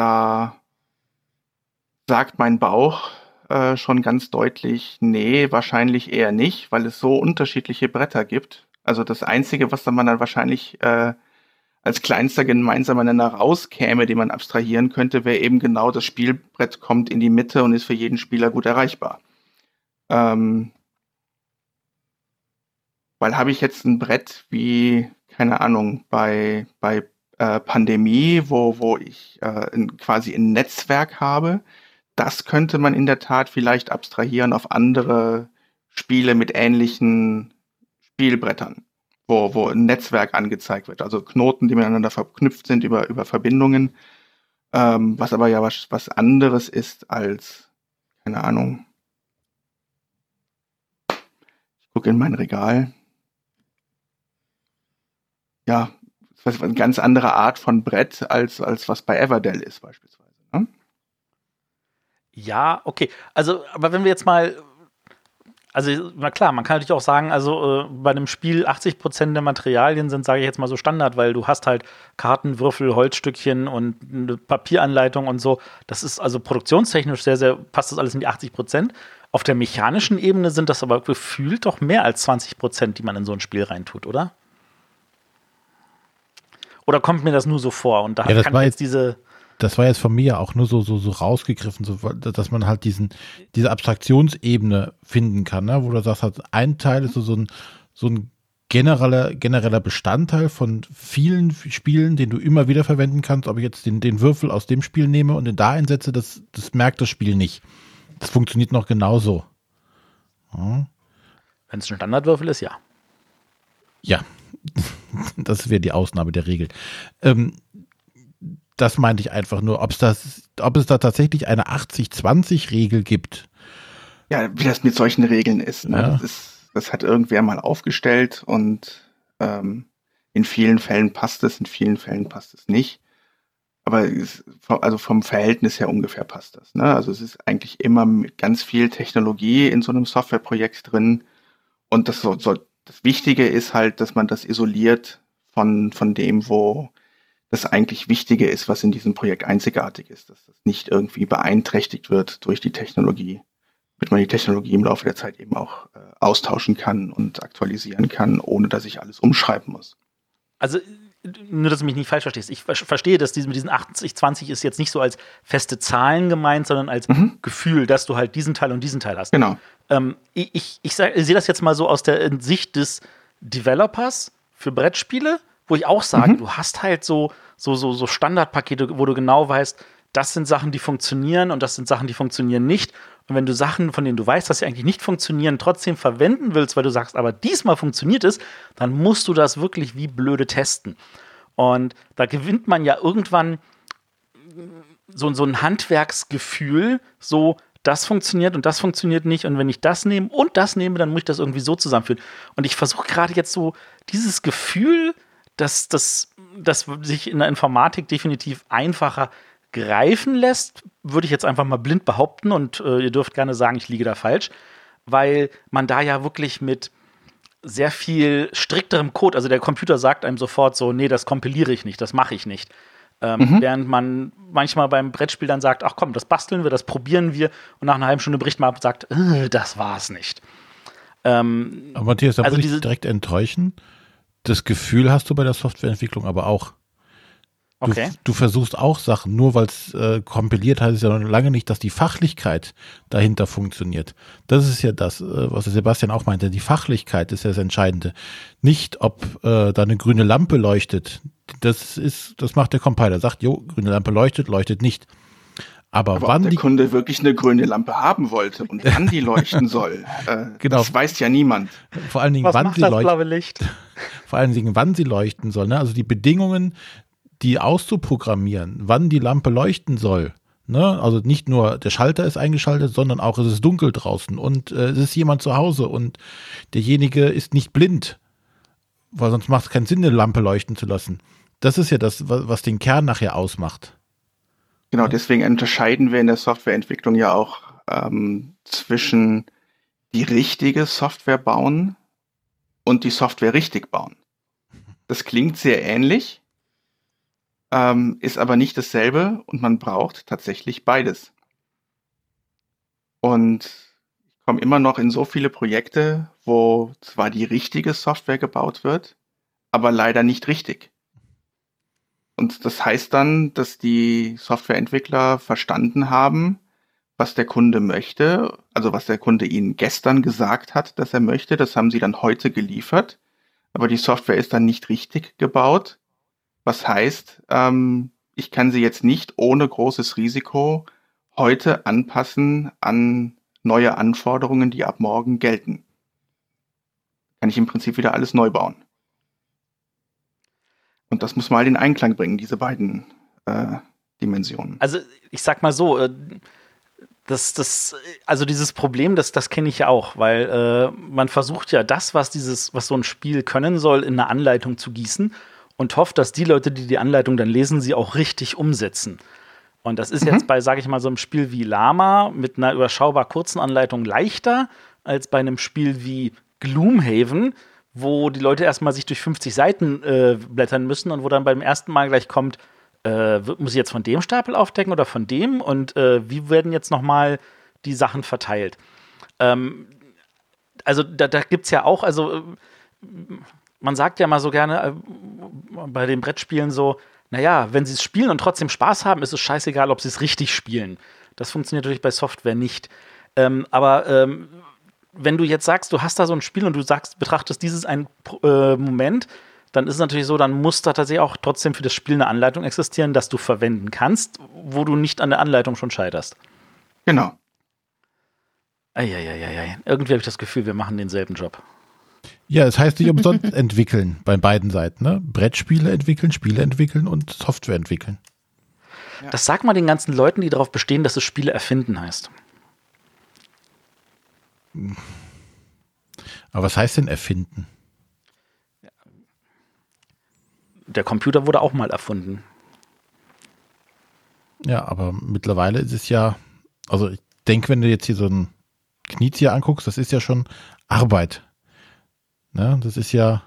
da sagt mein Bauch äh, schon ganz deutlich, nee, wahrscheinlich eher nicht, weil es so unterschiedliche Bretter gibt. Also das Einzige, was dann man dann wahrscheinlich äh, als kleinster gemeinsamer Nenner rauskäme, den man abstrahieren könnte, wäre eben genau das Spielbrett kommt in die Mitte und ist für jeden Spieler gut erreichbar. Ähm, weil habe ich jetzt ein Brett wie, keine Ahnung, bei, bei äh, Pandemie, wo, wo ich äh, in, quasi ein Netzwerk habe, das könnte man in der Tat vielleicht abstrahieren auf andere Spiele mit ähnlichen Spielbrettern, wo, wo ein Netzwerk angezeigt wird, also Knoten, die miteinander verknüpft sind über, über Verbindungen, ähm, was aber ja was, was anderes ist als, keine Ahnung, gucke in mein Regal. Ja, das ist eine ganz andere Art von Brett, als, als was bei Everdell ist beispielsweise. Ne? Ja, okay. Also, aber wenn wir jetzt mal also, na klar, man kann natürlich auch sagen, also äh, bei einem Spiel 80 Prozent der Materialien sind, sage ich jetzt mal so Standard, weil du hast halt Karten, Würfel, Holzstückchen und eine Papieranleitung und so. Das ist also produktionstechnisch sehr, sehr, passt das alles in die 80 Prozent. Auf der mechanischen Ebene sind das aber gefühlt doch mehr als 20 Prozent, die man in so ein Spiel reintut, oder? Oder kommt mir das nur so vor? Und da ja, kann jetzt diese. Das war jetzt von mir auch nur so, so, so rausgegriffen, so, dass man halt diesen, diese Abstraktionsebene finden kann, ne? wo du sagst, halt, ein Teil ist so, so ein, so ein genereller, genereller Bestandteil von vielen Spielen, den du immer wieder verwenden kannst. Ob ich jetzt den, den Würfel aus dem Spiel nehme und den da einsetze, das, das merkt das Spiel nicht. Das funktioniert noch genauso. Ja. Wenn es ein Standardwürfel ist, ja. Ja, das wäre die Ausnahme der Regel. Ähm, das meinte ich einfach nur, ob's das, ob es da tatsächlich eine 80-20-Regel gibt. Ja, wie das mit solchen Regeln ist, ne? ja. das ist. Das hat irgendwer mal aufgestellt und ähm, in vielen Fällen passt es, in vielen Fällen passt es nicht. Aber es, also vom Verhältnis her ungefähr passt das. Ne? Also es ist eigentlich immer ganz viel Technologie in so einem Softwareprojekt drin. Und das, so, so, das Wichtige ist halt, dass man das isoliert von, von dem, wo das eigentlich Wichtige ist, was in diesem Projekt einzigartig ist, dass das nicht irgendwie beeinträchtigt wird durch die Technologie, damit man die Technologie im Laufe der Zeit eben auch äh, austauschen kann und aktualisieren kann, ohne dass ich alles umschreiben muss. Also nur, dass du mich nicht falsch verstehst. Ich verstehe, dass mit diesen 80-20 ist jetzt nicht so als feste Zahlen gemeint, sondern als mhm. Gefühl, dass du halt diesen Teil und diesen Teil hast. Genau. Ähm, ich ich, ich, ich sehe das jetzt mal so aus der Sicht des Developers für Brettspiele, wo ich auch sage, mhm. du hast halt so, so, so, so Standardpakete, wo du genau weißt, das sind Sachen, die funktionieren und das sind Sachen, die funktionieren nicht. Und wenn du Sachen, von denen du weißt, dass sie eigentlich nicht funktionieren, trotzdem verwenden willst, weil du sagst, aber diesmal funktioniert es, dann musst du das wirklich wie blöde testen. Und da gewinnt man ja irgendwann so, so ein Handwerksgefühl, so, das funktioniert und das funktioniert nicht. Und wenn ich das nehme und das nehme, dann muss ich das irgendwie so zusammenführen. Und ich versuche gerade jetzt so dieses Gefühl, dass das dass sich in der Informatik definitiv einfacher greifen lässt, würde ich jetzt einfach mal blind behaupten und äh, ihr dürft gerne sagen, ich liege da falsch, weil man da ja wirklich mit sehr viel strikterem Code, also der Computer sagt einem sofort so, nee, das kompiliere ich nicht, das mache ich nicht. Ähm, mhm. Während man manchmal beim Brettspiel dann sagt, ach komm, das basteln wir, das probieren wir und nach einer halben Stunde bricht man ab und sagt, äh, das war's nicht. Ähm, aber Matthias, da also muss ich direkt enttäuschen. Das Gefühl hast du bei der Softwareentwicklung aber auch. Du, okay. du versuchst auch Sachen, nur weil es äh, kompiliert heißt es ja noch lange nicht, dass die Fachlichkeit dahinter funktioniert. Das ist ja das, äh, was Sebastian auch meinte. Die Fachlichkeit ist ja das Entscheidende. Nicht, ob äh, da eine grüne Lampe leuchtet. Das ist, das macht der Compiler. Sagt, jo, grüne Lampe leuchtet, leuchtet nicht. Aber, Aber wann der die Kunde wirklich eine grüne Lampe haben wollte und wann die leuchten soll, äh, genau. das weiß ja niemand. Vor allen Dingen, Was wann sie leuchten. Vor allen Dingen, wann sie leuchten soll. Ne? Also die Bedingungen, die auszuprogrammieren, wann die Lampe leuchten soll. Ne? Also nicht nur der Schalter ist eingeschaltet, sondern auch es ist dunkel draußen und äh, es ist jemand zu Hause und derjenige ist nicht blind, weil sonst macht es keinen Sinn, eine Lampe leuchten zu lassen. Das ist ja das, was den Kern nachher ausmacht. Genau, deswegen unterscheiden wir in der Softwareentwicklung ja auch ähm, zwischen die richtige Software bauen und die Software richtig bauen. Das klingt sehr ähnlich, ähm, ist aber nicht dasselbe und man braucht tatsächlich beides. Und ich komme immer noch in so viele Projekte, wo zwar die richtige Software gebaut wird, aber leider nicht richtig. Und das heißt dann, dass die Softwareentwickler verstanden haben, was der Kunde möchte, also was der Kunde ihnen gestern gesagt hat, dass er möchte, das haben sie dann heute geliefert, aber die Software ist dann nicht richtig gebaut was heißt, ähm, ich kann sie jetzt nicht ohne großes Risiko heute anpassen an neue Anforderungen, die ab morgen gelten. Kann ich im Prinzip wieder alles neu bauen. Und das muss mal in Einklang bringen, diese beiden äh, Dimensionen. Also ich sag mal so, äh, das, das, also dieses Problem, das, das kenne ich ja auch, weil äh, man versucht ja das, was dieses, was so ein Spiel können soll, in eine Anleitung zu gießen und hofft, dass die Leute, die die Anleitung dann lesen, sie auch richtig umsetzen. Und das ist mhm. jetzt bei, sage ich mal, so einem Spiel wie Lama mit einer überschaubar kurzen Anleitung leichter als bei einem Spiel wie Gloomhaven, wo die Leute erstmal sich durch 50 Seiten äh, blättern müssen und wo dann beim ersten Mal gleich kommt, äh, muss ich jetzt von dem Stapel aufdecken oder von dem und äh, wie werden jetzt nochmal die Sachen verteilt. Ähm, also da, da gibt es ja auch, also äh, man sagt ja mal so gerne äh, bei den Brettspielen so, naja, wenn sie es spielen und trotzdem Spaß haben, ist es scheißegal, ob sie es richtig spielen. Das funktioniert natürlich bei Software nicht. Ähm, aber ähm, wenn du jetzt sagst, du hast da so ein Spiel und du sagst, betrachtest dieses ein äh, Moment, dann ist es natürlich so, dann muss da tatsächlich auch trotzdem für das Spiel eine Anleitung existieren, dass du verwenden kannst, wo du nicht an der Anleitung schon scheiterst. Genau. Eieieiei. Irgendwie habe ich das Gefühl, wir machen denselben Job. Ja, es heißt nicht umsonst entwickeln bei beiden Seiten. Ne? Brettspiele entwickeln, Spiele entwickeln und Software entwickeln. Ja. Das sagt man den ganzen Leuten, die darauf bestehen, dass es Spiele erfinden heißt. Aber was heißt denn erfinden? Der Computer wurde auch mal erfunden. Ja, aber mittlerweile ist es ja, also ich denke, wenn du jetzt hier so ein Knizia anguckst, das ist ja schon Arbeit. Ne? Das ist ja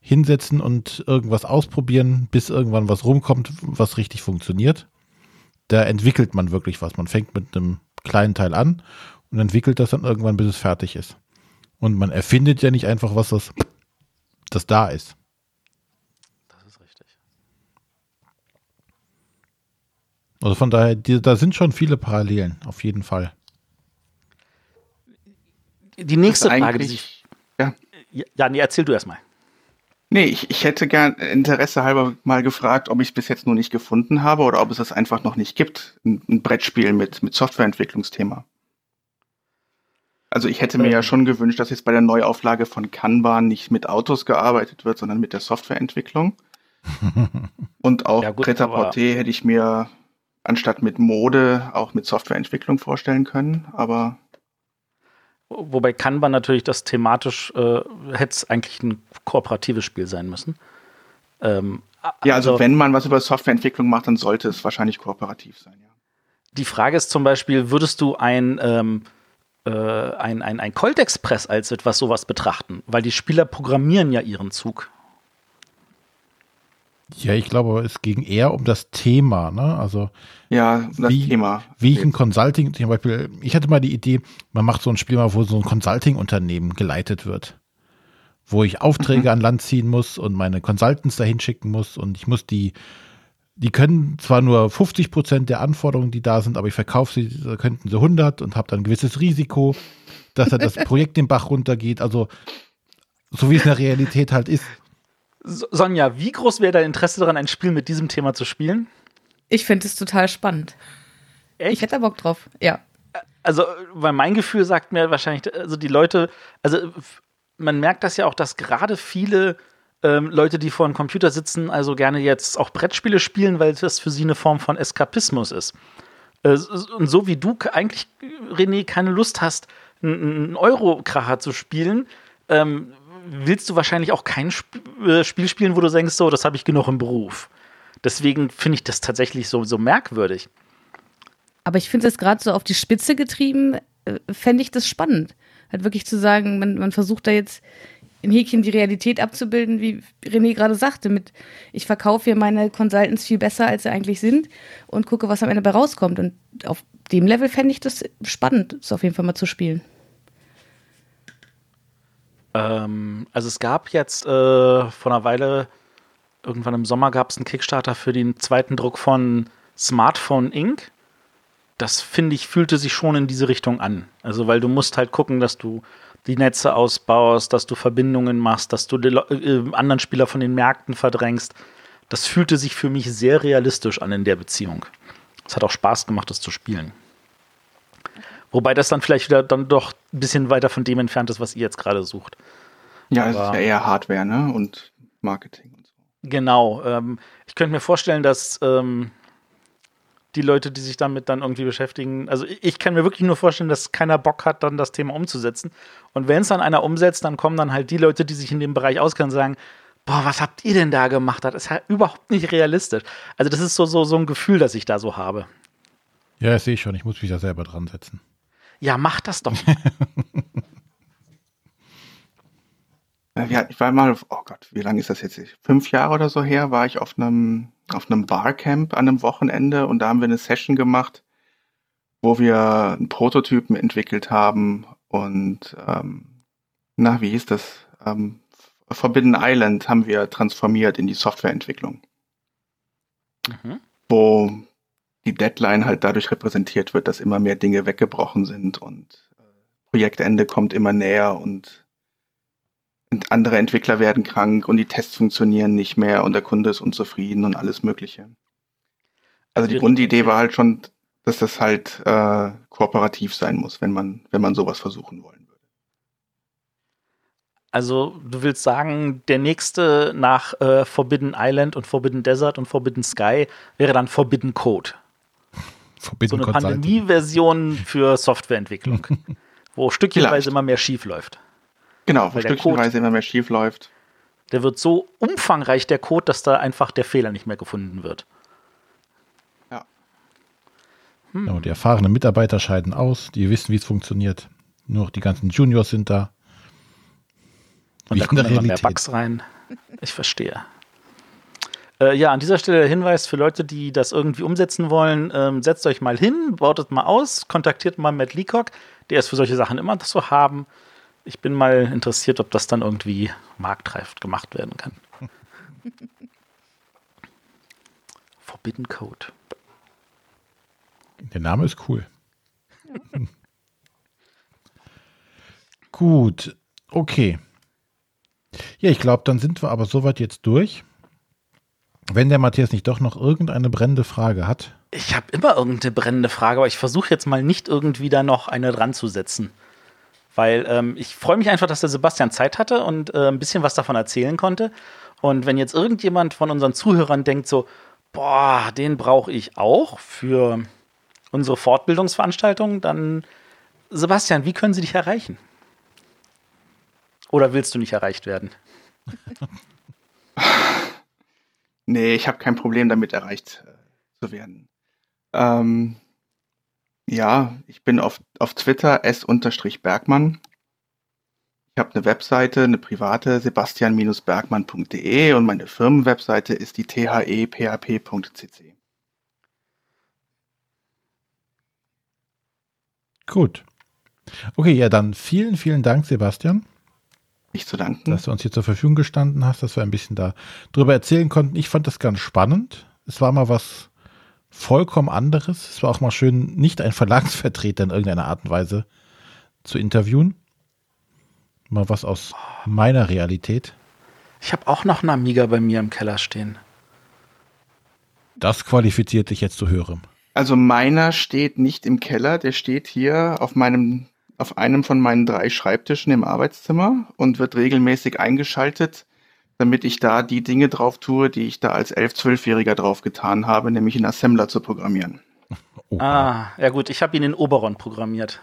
hinsetzen und irgendwas ausprobieren, bis irgendwann was rumkommt, was richtig funktioniert. Da entwickelt man wirklich was. Man fängt mit einem kleinen Teil an und entwickelt das dann irgendwann, bis es fertig ist. Und man erfindet ja nicht einfach was, das, das da ist. Das ist richtig. Also von daher, die, da sind schon viele Parallelen, auf jeden Fall. Die nächste Frage, die sich. Ja. Ja, nee, erzähl du erstmal. Nee, ich, ich hätte gern Interesse halber mal gefragt, ob ich es bis jetzt noch nicht gefunden habe oder ob es das einfach noch nicht gibt. Ein, ein Brettspiel mit, mit Softwareentwicklungsthema. Also ich hätte mir ja ähm. schon gewünscht, dass jetzt bei der Neuauflage von Kanban nicht mit Autos gearbeitet wird, sondern mit der Softwareentwicklung. Und auch ja, Prêt-à-Porter hätte ich mir anstatt mit Mode auch mit Softwareentwicklung vorstellen können, aber Wobei Kanban natürlich das thematisch äh, hätte es eigentlich ein kooperatives Spiel sein müssen. Ähm, ja, also, also, wenn man was über Softwareentwicklung macht, dann sollte es wahrscheinlich kooperativ sein, ja. Die Frage ist zum Beispiel, würdest du ein, ähm, äh, ein, ein, ein Colt Express als etwas sowas betrachten? Weil die Spieler programmieren ja ihren Zug. Ja, ich glaube, es ging eher um das Thema, ne? Also ja, das wie, Thema. Wie ich ein Consulting, zum Beispiel, ich hatte mal die Idee, man macht so ein Spiel mal, wo so ein Consulting-Unternehmen geleitet wird. Wo ich Aufträge mhm. an Land ziehen muss und meine Consultants dahin schicken muss und ich muss die, die können zwar nur 50 Prozent der Anforderungen, die da sind, aber ich verkaufe sie, könnten sie 100 und habe dann ein gewisses Risiko, dass da das Projekt den Bach runtergeht. Also, so wie es in der Realität halt ist. Sonja, wie groß wäre dein Interesse daran, ein Spiel mit diesem Thema zu spielen? Ich finde es total spannend. Echt? Ich hätte da Bock drauf, ja. Also, weil mein Gefühl sagt mir wahrscheinlich, also die Leute, also man merkt das ja auch, dass gerade viele ähm, Leute, die vor einem Computer sitzen, also gerne jetzt auch Brettspiele spielen, weil das für sie eine Form von Eskapismus ist. Äh, und so wie du eigentlich, René, keine Lust hast, einen Euro-Kracher zu spielen, ähm, willst du wahrscheinlich auch kein äh, Spiel spielen, wo du denkst, so, das habe ich genug im Beruf. Deswegen finde ich das tatsächlich so, so merkwürdig. Aber ich finde es gerade so auf die Spitze getrieben, äh, fände ich das spannend. Halt wirklich zu sagen, man, man versucht da jetzt in Häkchen die Realität abzubilden, wie René gerade sagte, mit ich verkaufe hier meine Consultants viel besser, als sie eigentlich sind und gucke, was am Ende dabei rauskommt. Und auf dem Level fände ich das spannend, das auf jeden Fall mal zu spielen. Ähm, also es gab jetzt äh, vor einer Weile, irgendwann im Sommer gab es einen Kickstarter für den zweiten Druck von Smartphone Inc. Das finde ich, fühlte sich schon in diese Richtung an. Also, weil du musst halt gucken, dass du die Netze ausbaust, dass du Verbindungen machst, dass du äh, anderen Spieler von den Märkten verdrängst. Das fühlte sich für mich sehr realistisch an in der Beziehung. Es hat auch Spaß gemacht, das zu spielen. Wobei das dann vielleicht wieder dann doch ein bisschen weiter von dem entfernt ist, was ihr jetzt gerade sucht. Ja, es ist ja eher Hardware, ne? Und Marketing und so. Genau. Ähm, ich könnte mir vorstellen, dass ähm, die Leute, die sich damit dann irgendwie beschäftigen, also ich kann mir wirklich nur vorstellen, dass keiner Bock hat, dann das Thema umzusetzen. Und wenn es dann einer umsetzt, dann kommen dann halt die Leute, die sich in dem Bereich auskennen, und sagen, boah, was habt ihr denn da gemacht? Das ist ja überhaupt nicht realistisch. Also das ist so, so, so ein Gefühl, das ich da so habe. Ja, das sehe ich schon. Ich muss mich da selber dran setzen. Ja, mach das doch. ich war mal, oh Gott, wie lange ist das jetzt? Fünf Jahre oder so her war ich auf einem, auf einem Barcamp an einem Wochenende und da haben wir eine Session gemacht, wo wir einen Prototypen entwickelt haben und ähm, na, wie hieß das? Ähm, Forbidden Island haben wir transformiert in die Softwareentwicklung. Mhm. Wo die Deadline halt dadurch repräsentiert wird, dass immer mehr Dinge weggebrochen sind und äh, Projektende kommt immer näher und, und andere Entwickler werden krank und die Tests funktionieren nicht mehr und der Kunde ist unzufrieden und alles Mögliche. Also die Grundidee war halt schon, dass das halt äh, kooperativ sein muss, wenn man, wenn man sowas versuchen wollen würde. Also du willst sagen, der nächste nach äh, Forbidden Island und Forbidden Desert und Forbidden Sky wäre dann Forbidden Code. Forbidden so eine Pandemie-Version für Softwareentwicklung, wo stückchenweise immer mehr schief läuft. Genau, wo stückchenweise Code, immer mehr schief läuft. Der wird so umfangreich, der Code, dass da einfach der Fehler nicht mehr gefunden wird. Ja. Hm. ja die erfahrenen Mitarbeiter scheiden aus, die wissen, wie es funktioniert. Nur noch die ganzen Juniors sind da. Und da kommen immer mehr Bugs rein. Ich verstehe. Äh, ja, an dieser Stelle der Hinweis für Leute, die das irgendwie umsetzen wollen, ähm, setzt euch mal hin, baut es mal aus, kontaktiert mal Matt Leacock, der ist für solche Sachen immer zu haben. Ich bin mal interessiert, ob das dann irgendwie marktreif gemacht werden kann. Forbidden Code. Der Name ist cool. Gut, okay. Ja, ich glaube, dann sind wir aber soweit jetzt durch. Wenn der Matthias nicht doch noch irgendeine brennende Frage hat. Ich habe immer irgendeine brennende Frage, aber ich versuche jetzt mal nicht irgendwie da noch eine dran zu setzen. Weil ähm, ich freue mich einfach, dass der Sebastian Zeit hatte und äh, ein bisschen was davon erzählen konnte. Und wenn jetzt irgendjemand von unseren Zuhörern denkt so, boah, den brauche ich auch für unsere Fortbildungsveranstaltung, dann Sebastian, wie können sie dich erreichen? Oder willst du nicht erreicht werden? nee, ich habe kein Problem damit, erreicht äh, zu werden. Ähm, ja, ich bin auf, auf Twitter s-bergmann. Ich habe eine Webseite, eine private, sebastian-bergmann.de und meine Firmenwebseite ist die thephp.cc. Gut. Okay, ja, dann vielen, vielen Dank, Sebastian. Nicht zu danken. Dass du uns hier zur Verfügung gestanden hast, dass wir ein bisschen da drüber erzählen konnten. Ich fand das ganz spannend. Es war mal was vollkommen anderes. Es war auch mal schön, nicht ein Verlagsvertreter in irgendeiner Art und Weise zu interviewen. Mal was aus meiner Realität. Ich habe auch noch einen Amiga bei mir im Keller stehen. Das qualifiziert dich jetzt zu hören. Also meiner steht nicht im Keller, der steht hier auf meinem auf einem von meinen drei Schreibtischen im Arbeitszimmer und wird regelmäßig eingeschaltet, damit ich da die Dinge drauf tue, die ich da als 11-, 12-Jähriger drauf getan habe, nämlich in Assembler zu programmieren. Oh. Ah, ja gut, ich habe ihn in Oberon programmiert.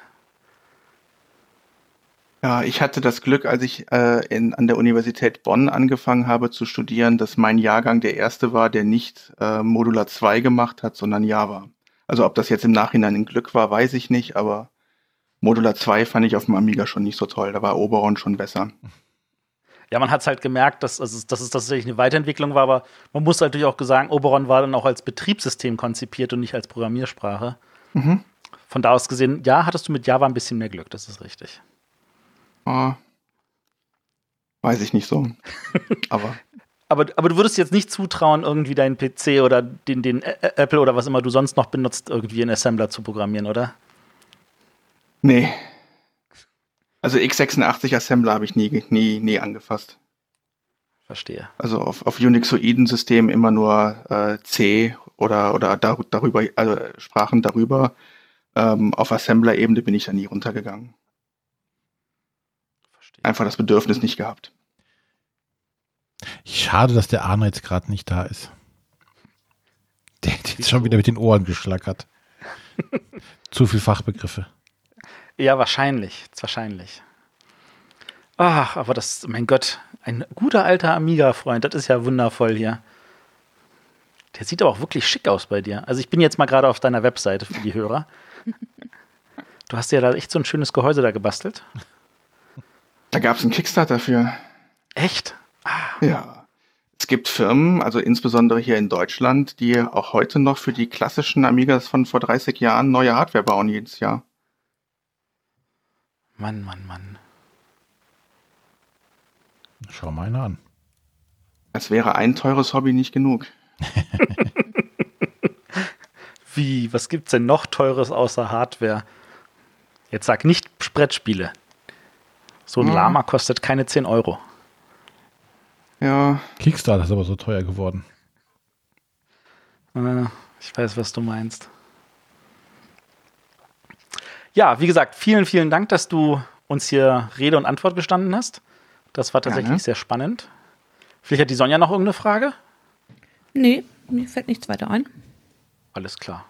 Ja, ich hatte das Glück, als ich äh, in, an der Universität Bonn angefangen habe zu studieren, dass mein Jahrgang der erste war, der nicht äh, Modular 2 gemacht hat, sondern Java. Also ob das jetzt im Nachhinein ein Glück war, weiß ich nicht, aber Modular 2 fand ich auf dem Amiga schon nicht so toll. Da war Oberon schon besser. Ja, man hat es halt gemerkt, dass, also, dass es tatsächlich eine Weiterentwicklung war, aber man muss natürlich auch sagen, Oberon war dann auch als Betriebssystem konzipiert und nicht als Programmiersprache. Mhm. Von da aus gesehen, ja, hattest du mit Java ein bisschen mehr Glück, das ist richtig. Oh, weiß ich nicht so. aber. aber. Aber du würdest jetzt nicht zutrauen, irgendwie deinen PC oder den, den Apple oder was immer du sonst noch benutzt, irgendwie in Assembler zu programmieren, oder? Nee. Also x86 Assembler habe ich nie, nie, nie angefasst. Verstehe. Also auf, auf Unixoiden-Systemen immer nur äh, C oder, oder dar darüber, also Sprachen darüber. Ähm, auf Assembler-Ebene bin ich da nie runtergegangen. Verstehe. Einfach das Bedürfnis nicht gehabt. Schade, dass der Arno jetzt gerade nicht da ist. Der hat jetzt schon wieder mit den Ohren geschlackert. Zu viel Fachbegriffe. Ja, wahrscheinlich. Wahrscheinlich. Ach, aber das, mein Gott, ein guter alter Amiga-Freund, das ist ja wundervoll hier. Der sieht aber auch wirklich schick aus bei dir. Also ich bin jetzt mal gerade auf deiner Webseite für die Hörer. Du hast ja da echt so ein schönes Gehäuse da gebastelt. Da gab es einen Kickstarter für. Echt? Ah. Ja. Es gibt Firmen, also insbesondere hier in Deutschland, die auch heute noch für die klassischen Amigas von vor 30 Jahren neue Hardware bauen jedes Jahr. Mann, Mann, Mann. Schau mal einer an. Es wäre ein teures Hobby nicht genug. Wie? Was gibt's denn noch teures außer Hardware? Jetzt sag nicht Brettspiele. So ein ja. Lama kostet keine 10 Euro. Ja. Kickstarter ist aber so teuer geworden. Äh, ich weiß, was du meinst ja, wie gesagt, vielen, vielen Dank, dass du uns hier Rede und Antwort gestanden hast. Das war tatsächlich Gerne. sehr spannend. Vielleicht hat die Sonja noch irgendeine Frage? Nee, mir fällt nichts weiter ein. Alles klar.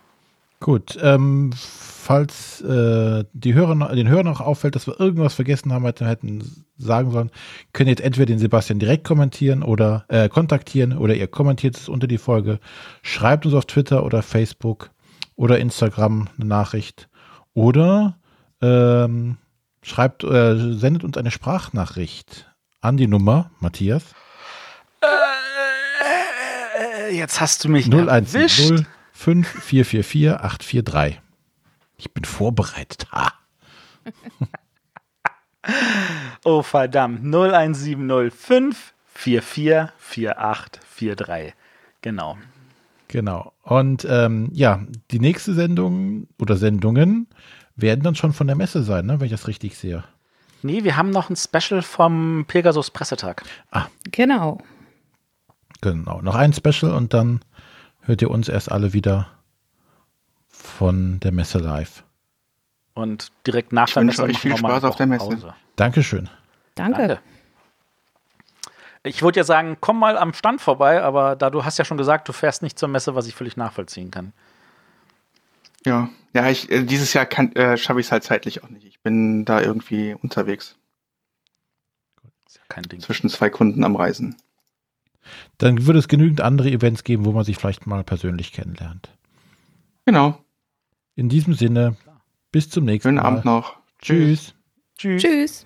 Gut, ähm, falls äh, die Hörer noch, den Hörern noch auffällt, dass wir irgendwas vergessen haben, hätten, hätten sagen sollen, können jetzt entweder den Sebastian direkt kommentieren oder äh, kontaktieren oder ihr kommentiert es unter die Folge, schreibt uns auf Twitter oder Facebook oder Instagram eine Nachricht oder ähm, schreibt, äh, sendet uns eine Sprachnachricht an die Nummer, Matthias. Äh, jetzt hast du mich 010 5444 843. Ich bin vorbereitet. Ha. oh verdammt. 01705 444843. Genau. Genau. Und ähm, ja, die nächste Sendung oder Sendungen werden dann schon von der Messe sein, ne, wenn ich das richtig sehe. Nee, wir haben noch ein Special vom Pegasus Pressetag. Ah. Genau. Genau. Noch ein Special und dann hört ihr uns erst alle wieder von der Messe live. Und direkt nach der Messe. Ich viel Spaß auf der Messe. Pause. Dankeschön. Danke. Danke. Ich würde ja sagen, komm mal am Stand vorbei, aber da du hast ja schon gesagt, du fährst nicht zur Messe, was ich völlig nachvollziehen kann. Ja, ja, ich, äh, dieses Jahr äh, schaffe ich es halt zeitlich auch nicht. Ich bin da irgendwie unterwegs. Ist ja kein Ding. Zwischen zwei Kunden am Reisen. Dann würde es genügend andere Events geben, wo man sich vielleicht mal persönlich kennenlernt. Genau. In diesem Sinne, bis zum nächsten Schönen Mal. Schönen Abend noch. Tschüss. Tschüss. Tschüss.